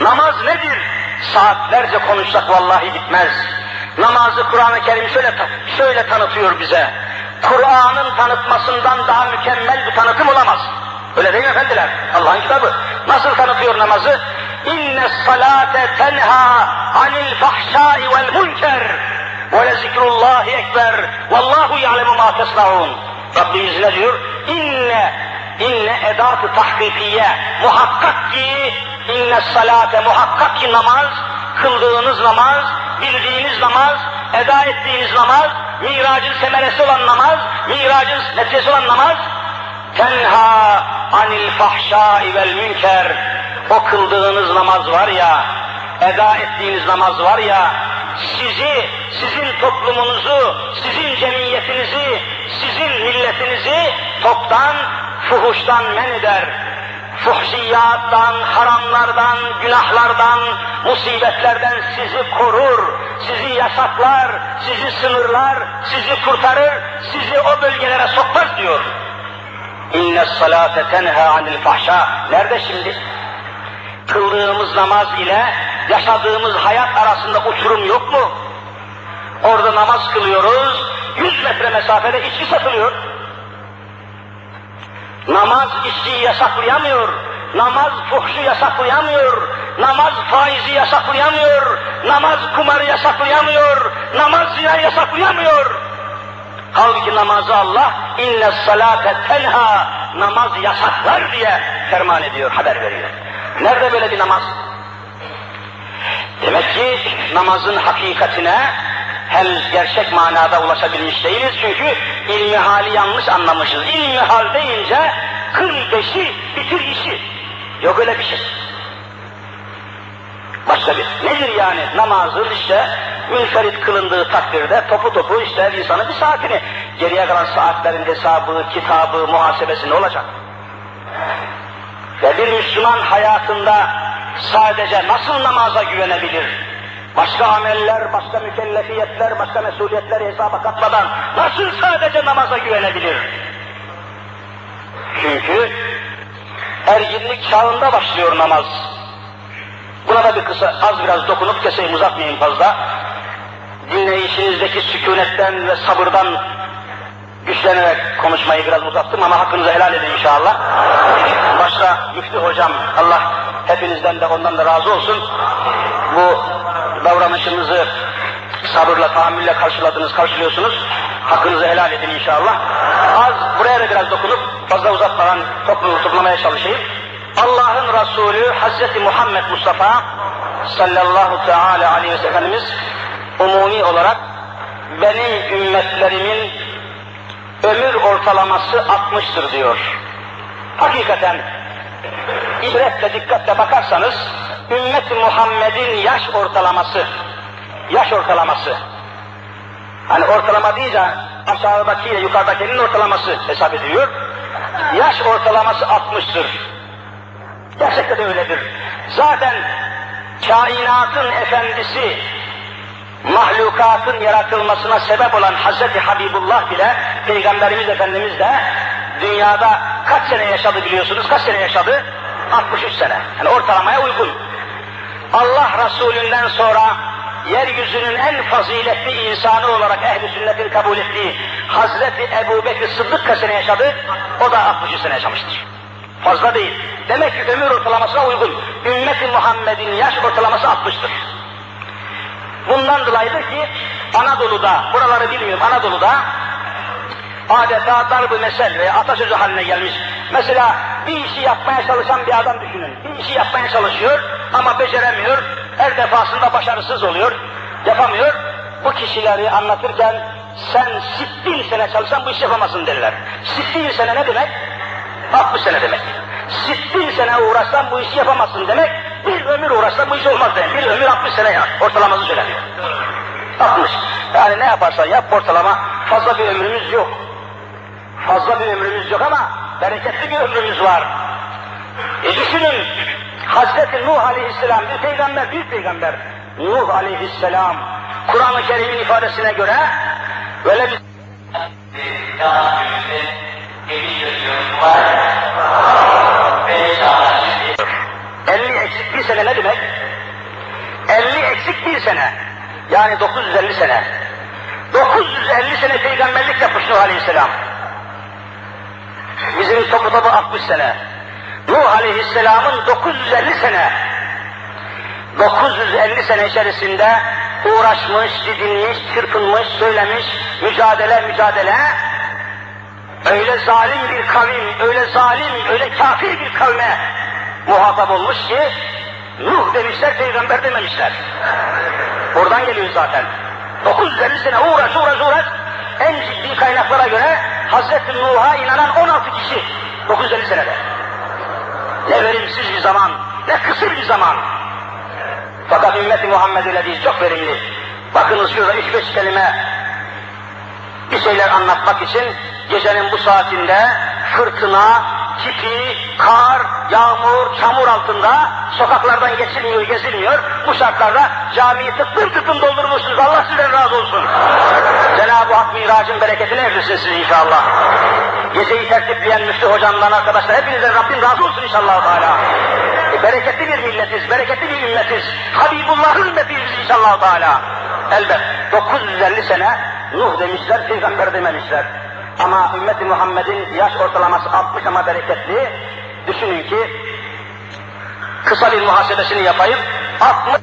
Namaz nedir? Saatlerce konuşsak vallahi bitmez. Namazı Kur'an-ı Kerim şöyle, şöyle tanıtıyor bize. Kur'an'ın tanıtmasından daha mükemmel bir tanıtım olamaz. Öyle değil mi efendiler? Allah'ın kitabı. Nasıl tanıtıyor namazı? İnne salate tenha anil fahşai vel münker ve le ekber vallahu ya'lemu ma tesnaun. Rabbimiz ne diyor? İnne inne edatı tahkikiye muhakkak ki inne salate muhakkak ki namaz kıldığınız namaz, bildiğiniz namaz, eda ettiğiniz namaz, miracın semeresi olan namaz, miracın neticesi olan namaz, tenha anil fahşai vel münker, o kıldığınız namaz var ya, eda ettiğiniz namaz var ya, sizi, sizin toplumunuzu, sizin cemiyetinizi, sizin milletinizi toptan, fuhuştan men eder. Fuhşiyattan, haramlardan, günahlardan, musibetlerden sizi korur, sizi yasaklar, sizi sınırlar, sizi kurtarır, sizi o bölgelere sokmaz diyor. İnne salate tenha anil fahşa. Nerede şimdi? Kıldığımız namaz ile yaşadığımız hayat arasında uçurum yok mu? Orada namaz kılıyoruz, 100 metre mesafede içki satılıyor. Namaz içkiyi yasaklayamıyor, namaz fuhşu yasaklayamıyor, namaz faizi yasaklayamıyor, namaz kumarı yasaklayamıyor, namaz zina yasaklayamıyor. Halbuki namazı Allah inne salate tenha namaz yasaklar diye ferman ediyor, haber veriyor. Nerede böyle bir namaz? Demek ki namazın hakikatine henüz gerçek manada ulaşabilmiş değiliz çünkü ilmi hali yanlış anlamışız. İlmi hal deyince kıl beşi bitir işi. Yok öyle bir şey. Başka bir. Nedir yani? Namazın işte münferit kılındığı takdirde topu topu işte insanın bir saatini. Geriye kalan saatlerin hesabı, kitabı, muhasebesi ne olacak? Ve bir Müslüman hayatında sadece nasıl namaza güvenebilir? Başka ameller, başka mükellefiyetler, başka mesuliyetler hesaba katmadan nasıl sadece namaza güvenebilir? Çünkü erginlik çağında başlıyor namaz. Buna da bir kısa, az biraz dokunup keseyim uzatmayayım fazla. Dinleyişinizdeki sükunetten ve sabırdan güçlenerek konuşmayı biraz uzattım ama hakkınızı helal edin inşallah. Başta Müftü Hocam, Allah hepinizden de ondan da razı olsun. Bu davranışınızı sabırla, tahammülle karşıladınız, karşılıyorsunuz. Hakkınızı helal edin inşallah. Az buraya da biraz dokunup fazla uzatmadan topluluğu toplamaya çalışayım. Allah'ın Resulü Hazreti Muhammed Mustafa sallallahu teala aleyhi ve sellemiz umumi olarak benim ümmetlerimin ömür ortalaması 60'tır diyor. Hakikaten ibretle dikkatle bakarsanız ümmet Muhammed'in yaş ortalaması yaş ortalaması hani ortalama deyince aşağıdaki ile yukarıdakinin ortalaması hesap ediliyor. Yaş ortalaması 60'tır. Gerçekten de öyledir. Zaten kainatın efendisi mahlukatın yaratılmasına sebep olan Hazreti Habibullah bile, Peygamberimiz Efendimiz de dünyada kaç sene yaşadı biliyorsunuz? Kaç sene yaşadı? 63 sene. Yani ortalamaya uygun. Allah Resulünden sonra yeryüzünün en faziletli insanı olarak ehl-i sünnetin kabul ettiği Hazreti Ebu Bekir Sıddık kaç sene yaşadı? O da 63 sene yaşamıştır. Fazla değil. Demek ki ömür ortalamasına uygun. Ümmeti Muhammed'in yaş ortalaması 60'tır. Bundan dolayıdır ki Anadolu'da, buraları bilmiyorum Anadolu'da adeta darb-ı mesel veya atasözü haline gelmiş. Mesela bir işi yapmaya çalışan bir adam düşünün. Bir işi yapmaya çalışıyor ama beceremiyor. Her defasında başarısız oluyor. Yapamıyor. Bu kişileri anlatırken sen sittin sene çalışsan bu işi yapamazsın derler. Sittin sene ne demek? 60 sene demek. Sittin sene uğraşsan bu işi yapamazsın demek. Bir ömür uğraşsan bu iş olmaz demek. Bir ömür 60 sene ya. Ortalaması söyleniyor. 60. Yani ne yaparsan yap ortalama fazla bir ömrümüz yok. Fazla bir ömrümüz yok ama bereketli bir ömrümüz var. E düşünün, Hazreti Nuh Aleyhisselam bir peygamber, bir peygamber. Nuh Aleyhisselam, Kur'an-ı Kerim'in ifadesine göre böyle bir Elli eksik bir sene ne demek? Elli eksik bir sene. Yani 950 sene. 950 sene peygamberlik yapmış Nuh Aleyhisselam. Bizim topu topu 60 sene. Nuh Aleyhisselam'ın 950 sene 950 sene içerisinde uğraşmış, didinmiş, çırpınmış, söylemiş, mücadele mücadele öyle zalim bir kavim, öyle zalim, öyle kafir bir kavme muhatap olmuş ki Nuh demişler, peygamber dememişler. Oradan geliyor zaten. 950 sene uğraş uğraş uğraş en ciddi kaynaklara göre Hazreti Nuh'a inanan 16 kişi 950 senede. Ne verimsiz bir zaman, ne kısır bir zaman. Fakat ümmeti Muhammed öyle değil, çok verimli. Bakınız şurada üç beş kelime bir şeyler anlatmak için gecenin bu saatinde fırtına, tipi, kar, yağmur, çamur altında sokaklardan geçilmiyor, gezilmiyor. Bu şartlarda camiyi tıklım tıklım doldurmuşsunuz. Allah sizden razı olsun. Cenab-ı Hak miracın bereketini evrilsin siz inşallah. Geceyi tertipleyen Müftü hocamdan arkadaşlar hepinizden Rabbim razı olsun inşallah Teala. E, bereketli bir milletiz, bereketli bir ümmetiz. Habibullah'ın ümmetiyiz biz inşallah Teala. Elbet 950 sene Nuh demişler, peygamber dememişler. Ama ümmeti Muhammed'in yaş ortalaması 60 ama bereketli. Düşünün ki kısa bir muhasebesini yapayım. 60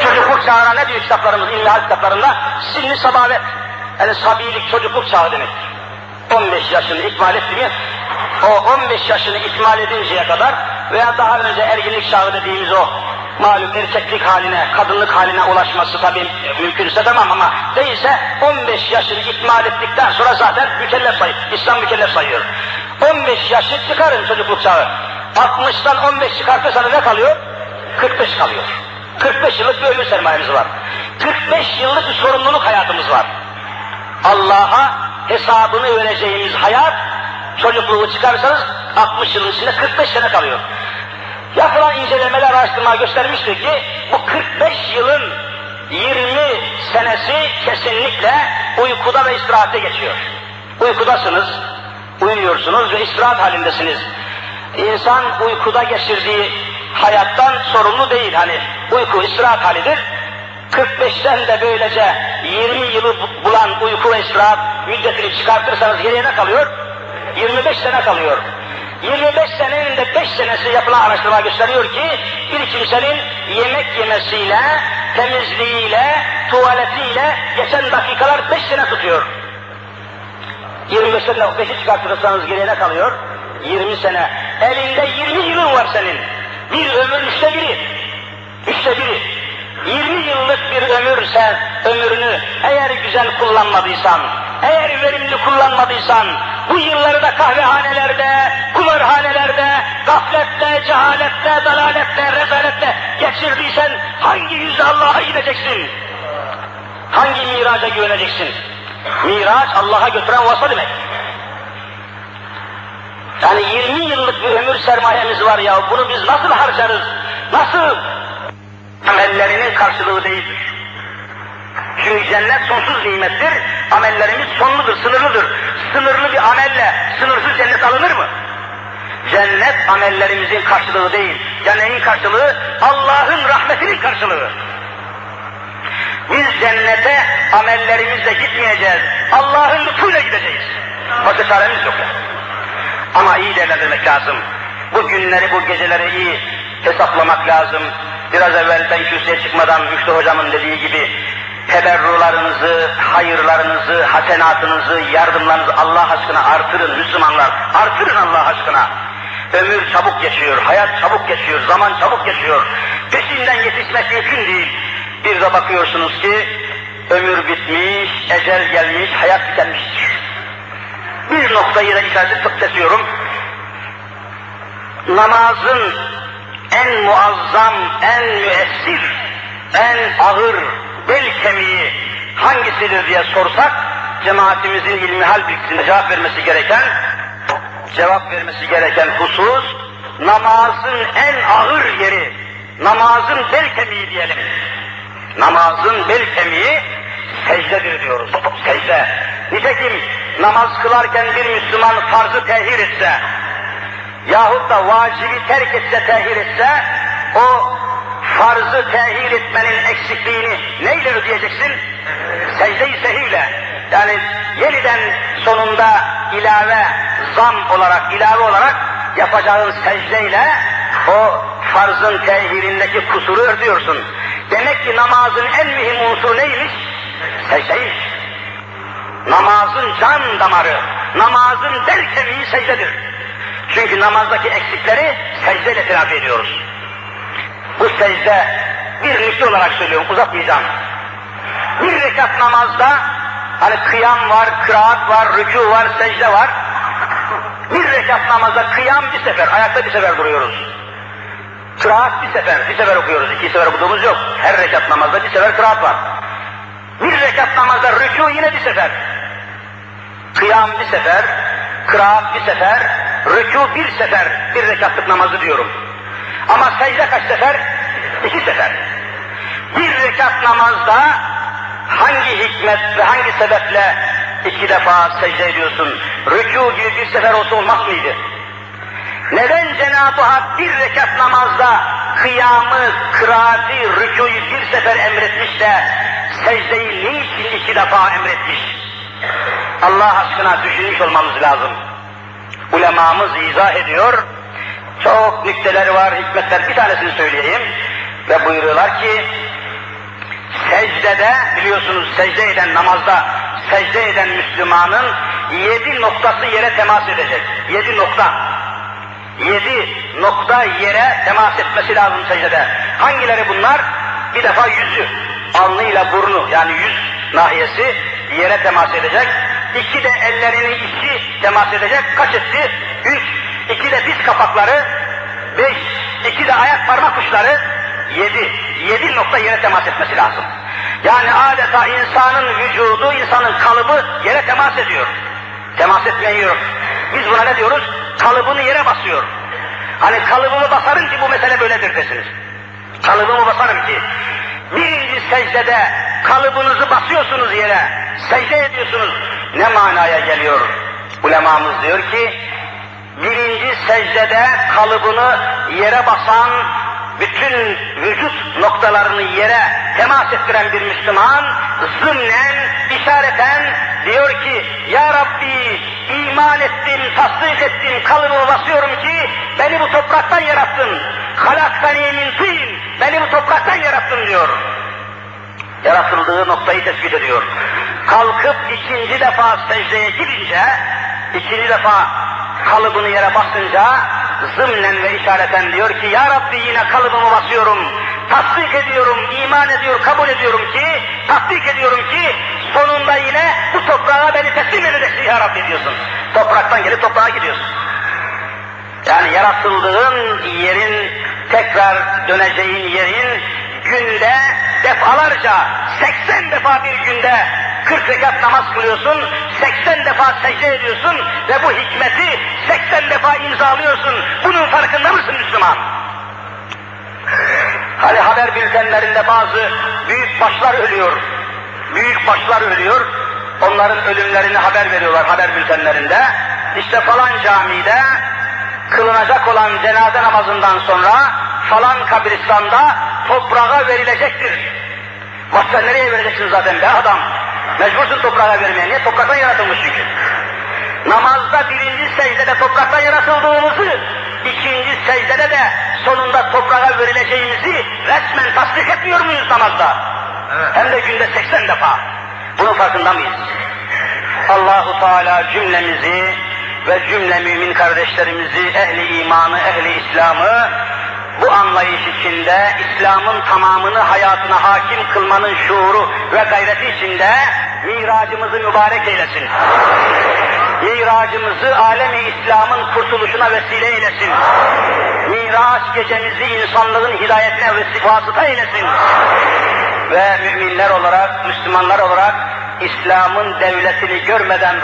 çocukluk çağına ne diyor kitaplarımız, ilmihal kitaplarında? Sinni sabavet. Yani sabilik çocukluk çağı demek. 15 yaşını ikmal etti mi, o 15 yaşını ikmal edinceye kadar veya daha önce erginlik çağı dediğimiz o malum erkeklik haline, kadınlık haline ulaşması tabii mümkünse tamam ama değilse 15 yaşını ikmal ettikten sonra zaten mükellef sayıyor. İslam mükellef sayıyor. 15 yaşı çıkarın çocukluk çağı. 60'tan 15 çıkartırsanız ne kalıyor? 45 kalıyor. 45 yıllık bir ömür sermayemiz var. 45 yıllık bir sorumluluk hayatımız var. Allah'a hesabını vereceğimiz hayat, çocukluğu çıkarırsanız 60 yılın içinde 45 sene kalıyor. Yapılan incelemeler, araştırma göstermiştir ki bu 45 yılın 20 senesi kesinlikle uykuda ve istirahatte geçiyor. Uykudasınız, uyuyorsunuz ve istirahat halindesiniz. İnsan uykuda geçirdiği hayattan sorumlu değil hani uyku istirahat halidir. 45'ten de böylece 20 yılı bulan uyku ve istirahat müddetini çıkartırsanız geriye ne kalıyor? 25 sene kalıyor. 25 senenin de 5 senesi yapılan araştırma gösteriyor ki bir kimsenin yemek yemesiyle, temizliğiyle, tuvaletiyle geçen dakikalar 5 sene tutuyor. 25 sene 5'i çıkartırsanız geriye ne kalıyor? 20 sene. Elinde 20 yılın var senin. Bir ömür üçte biri. Üçte biri. 20 yıllık bir ömür sen ömrünü eğer güzel kullanmadıysan, eğer verimli kullanmadıysan, bu yılları da kahvehanelerde, kumarhanelerde, gaflette, cehalette, dalalette, rezalette geçirdiysen hangi yüzle Allah'a gideceksin? Hangi miraca güveneceksin? Miraç Allah'a götüren vasfa demek. Yani 20 yıllık bir ömür sermayemiz var ya, bunu biz nasıl harcarız? Nasıl? Amellerinin karşılığı değildir. Çünkü cennet sonsuz nimettir, amellerimiz sonludur, sınırlıdır. Sınırlı bir amelle sınırsız cennet alınır mı? Cennet amellerimizin karşılığı değil. Ya neyin karşılığı? Allah'ın rahmetinin karşılığı. Biz cennete amellerimizle gitmeyeceğiz. Allah'ın lütfuyla gideceğiz. Başka çaremiz yok. Ama iyi değerlendirmek lazım. Bu günleri, bu geceleri iyi hesaplamak lazım. Biraz evvel ben kürsüye çıkmadan Müftü Hocam'ın dediği gibi teberrularınızı, hayırlarınızı, hasenatınızı, yardımlarınızı Allah aşkına artırın Müslümanlar. Artırın Allah aşkına. Ömür çabuk geçiyor, hayat çabuk geçiyor, zaman çabuk geçiyor. Peşinden yetişmek mümkün değil. Bir de bakıyorsunuz ki ömür bitmiş, ecel gelmiş, hayat tükenmiş. Bir noktayı da işaret kesiyorum. Namazın en muazzam, en müessir, en ağır bel kemiği hangisidir diye sorsak, cemaatimizin ilmihal bilgisinde cevap vermesi gereken, cevap vermesi gereken husus, namazın en ağır yeri, namazın bel kemiği diyelim. Namazın bel kemiği secdedir diyoruz. Secde. Nitekim namaz kılarken bir Müslüman farzı tehir etse, yahut da vacibi terk etse, tehir etse, o farzı tehir etmenin eksikliğini neyle ödeyeceksin? Secde-i sehivle. Yani yeniden sonunda ilave, zam olarak, ilave olarak yapacağın secdeyle o farzın tehirindeki kusuru ödüyorsun. Demek ki namazın en mühim unsuru neymiş? Secdeymiş. Namazın can damarı, namazın bel kemiği secdedir. Çünkü namazdaki eksikleri secdeyle telafi ediyoruz. Bu secde bir nükte olarak söylüyorum, uzatmayacağım. Bir rekat namazda hani kıyam var, kıraat var, rükû var, secde var. Bir rekat namazda kıyam bir sefer, ayakta bir sefer duruyoruz. Kıraat bir sefer, bir sefer okuyoruz. iki sefer okuduğumuz yok. Her rekat namazda bir sefer kıraat var. Bir rekat namazda rükû yine bir sefer. Kıyam bir sefer, kıraat bir sefer, rükû bir sefer, bir rekatlık namazı diyorum. Ama secde kaç sefer? İki sefer. Bir rekat namazda hangi hikmet ve hangi sebeple iki defa secde ediyorsun? Rükû gibi bir sefer olsa olmaz mıydı? Neden Cenab-ı Hak bir rekat namazda kıyamı, kıraati, rükûyu bir sefer emretmiş de secdeyi niçin iki defa emretmiş? Allah aşkına düşünmüş olmamız lazım. Ulemamız izah ediyor, çok nükteleri var, hikmetler. Bir tanesini söyleyeyim. Ve buyuruyorlar ki, secdede, biliyorsunuz secde eden namazda, secde eden Müslümanın yedi noktası yere temas edecek. Yedi nokta. Yedi nokta yere temas etmesi lazım secdede. Hangileri bunlar? Bir defa yüzü, alnıyla burnu yani yüz nahiyesi yere temas edecek. İki de ellerini içi temas edecek. Kaç? Üç iki de diz kapakları, beş, iki de ayak parmak uçları, yedi. Yedi nokta yere temas etmesi lazım. Yani adeta insanın vücudu, insanın kalıbı yere temas ediyor. Temas etmiyor. Biz buna ne diyoruz? Kalıbını yere basıyor. Hani kalıbımı basarım ki bu mesele böyledir desiniz. Kalıbımı basarım ki. Birinci secdede kalıbınızı basıyorsunuz yere, secde ediyorsunuz. Ne manaya geliyor? Ulemamız diyor ki, birinci secdede kalıbını yere basan, bütün vücut noktalarını yere temas ettiren bir Müslüman, zımnen, işareten diyor ki, Ya Rabbi iman ettim, tasdik ettim, kalıbımı basıyorum ki, beni bu topraktan yarattın. Tin, beni bu topraktan yarattın diyor. Yaratıldığı noktayı tespit ediyor. Kalkıp ikinci defa secdeye girince, ikinci defa kalıbını yere basınca zımnen ve işareten diyor ki Ya Rabbi yine kalıbımı basıyorum, tasdik ediyorum, iman ediyor, kabul ediyorum ki, tasdik ediyorum ki sonunda yine bu toprağa beni teslim edeceksin Ya Rabbi diyorsun. Topraktan gelip toprağa gidiyorsun. Yani yaratıldığın yerin, tekrar döneceğin yerin günde defalarca, 80 defa bir günde 40 rekat namaz kılıyorsun, 80 defa secde ediyorsun ve bu hikmeti 80 defa imzalıyorsun. Bunun farkında mısın Müslüman? Hani haber bültenlerinde bazı büyük başlar ölüyor. büyük başlar ölüyor. Onların ölümlerini haber veriyorlar haber bültenlerinde. İşte falan camide kılınacak olan cenaze namazından sonra falan kabristanda toprağa verilecektir. Başka nereye vereceksin zaten be adam? Mecbursun toprağa vermeye. Niye? Topraktan yaratılmış çünkü. Namazda birinci secdede topraktan yaratıldığımızı, ikinci secdede de sonunda toprağa verileceğimizi resmen tasdik etmiyor muyuz namazda? Evet. Hem de günde 80 defa. Bunun farkında mıyız? Allahu Teala cümlemizi ve cümle mümin kardeşlerimizi, ehli imanı, ehli İslam'ı bu anlayış içinde İslam'ın tamamını hayatına hakim kılmanın şuuru ve gayreti içinde miracımızı mübarek eylesin. Miracımızı alemi İslam'ın kurtuluşuna vesile eylesin. Miraç gecemizi insanlığın hidayetine vasıta eylesin. Ve müminler olarak, Müslümanlar olarak İslam'ın devletini görmeden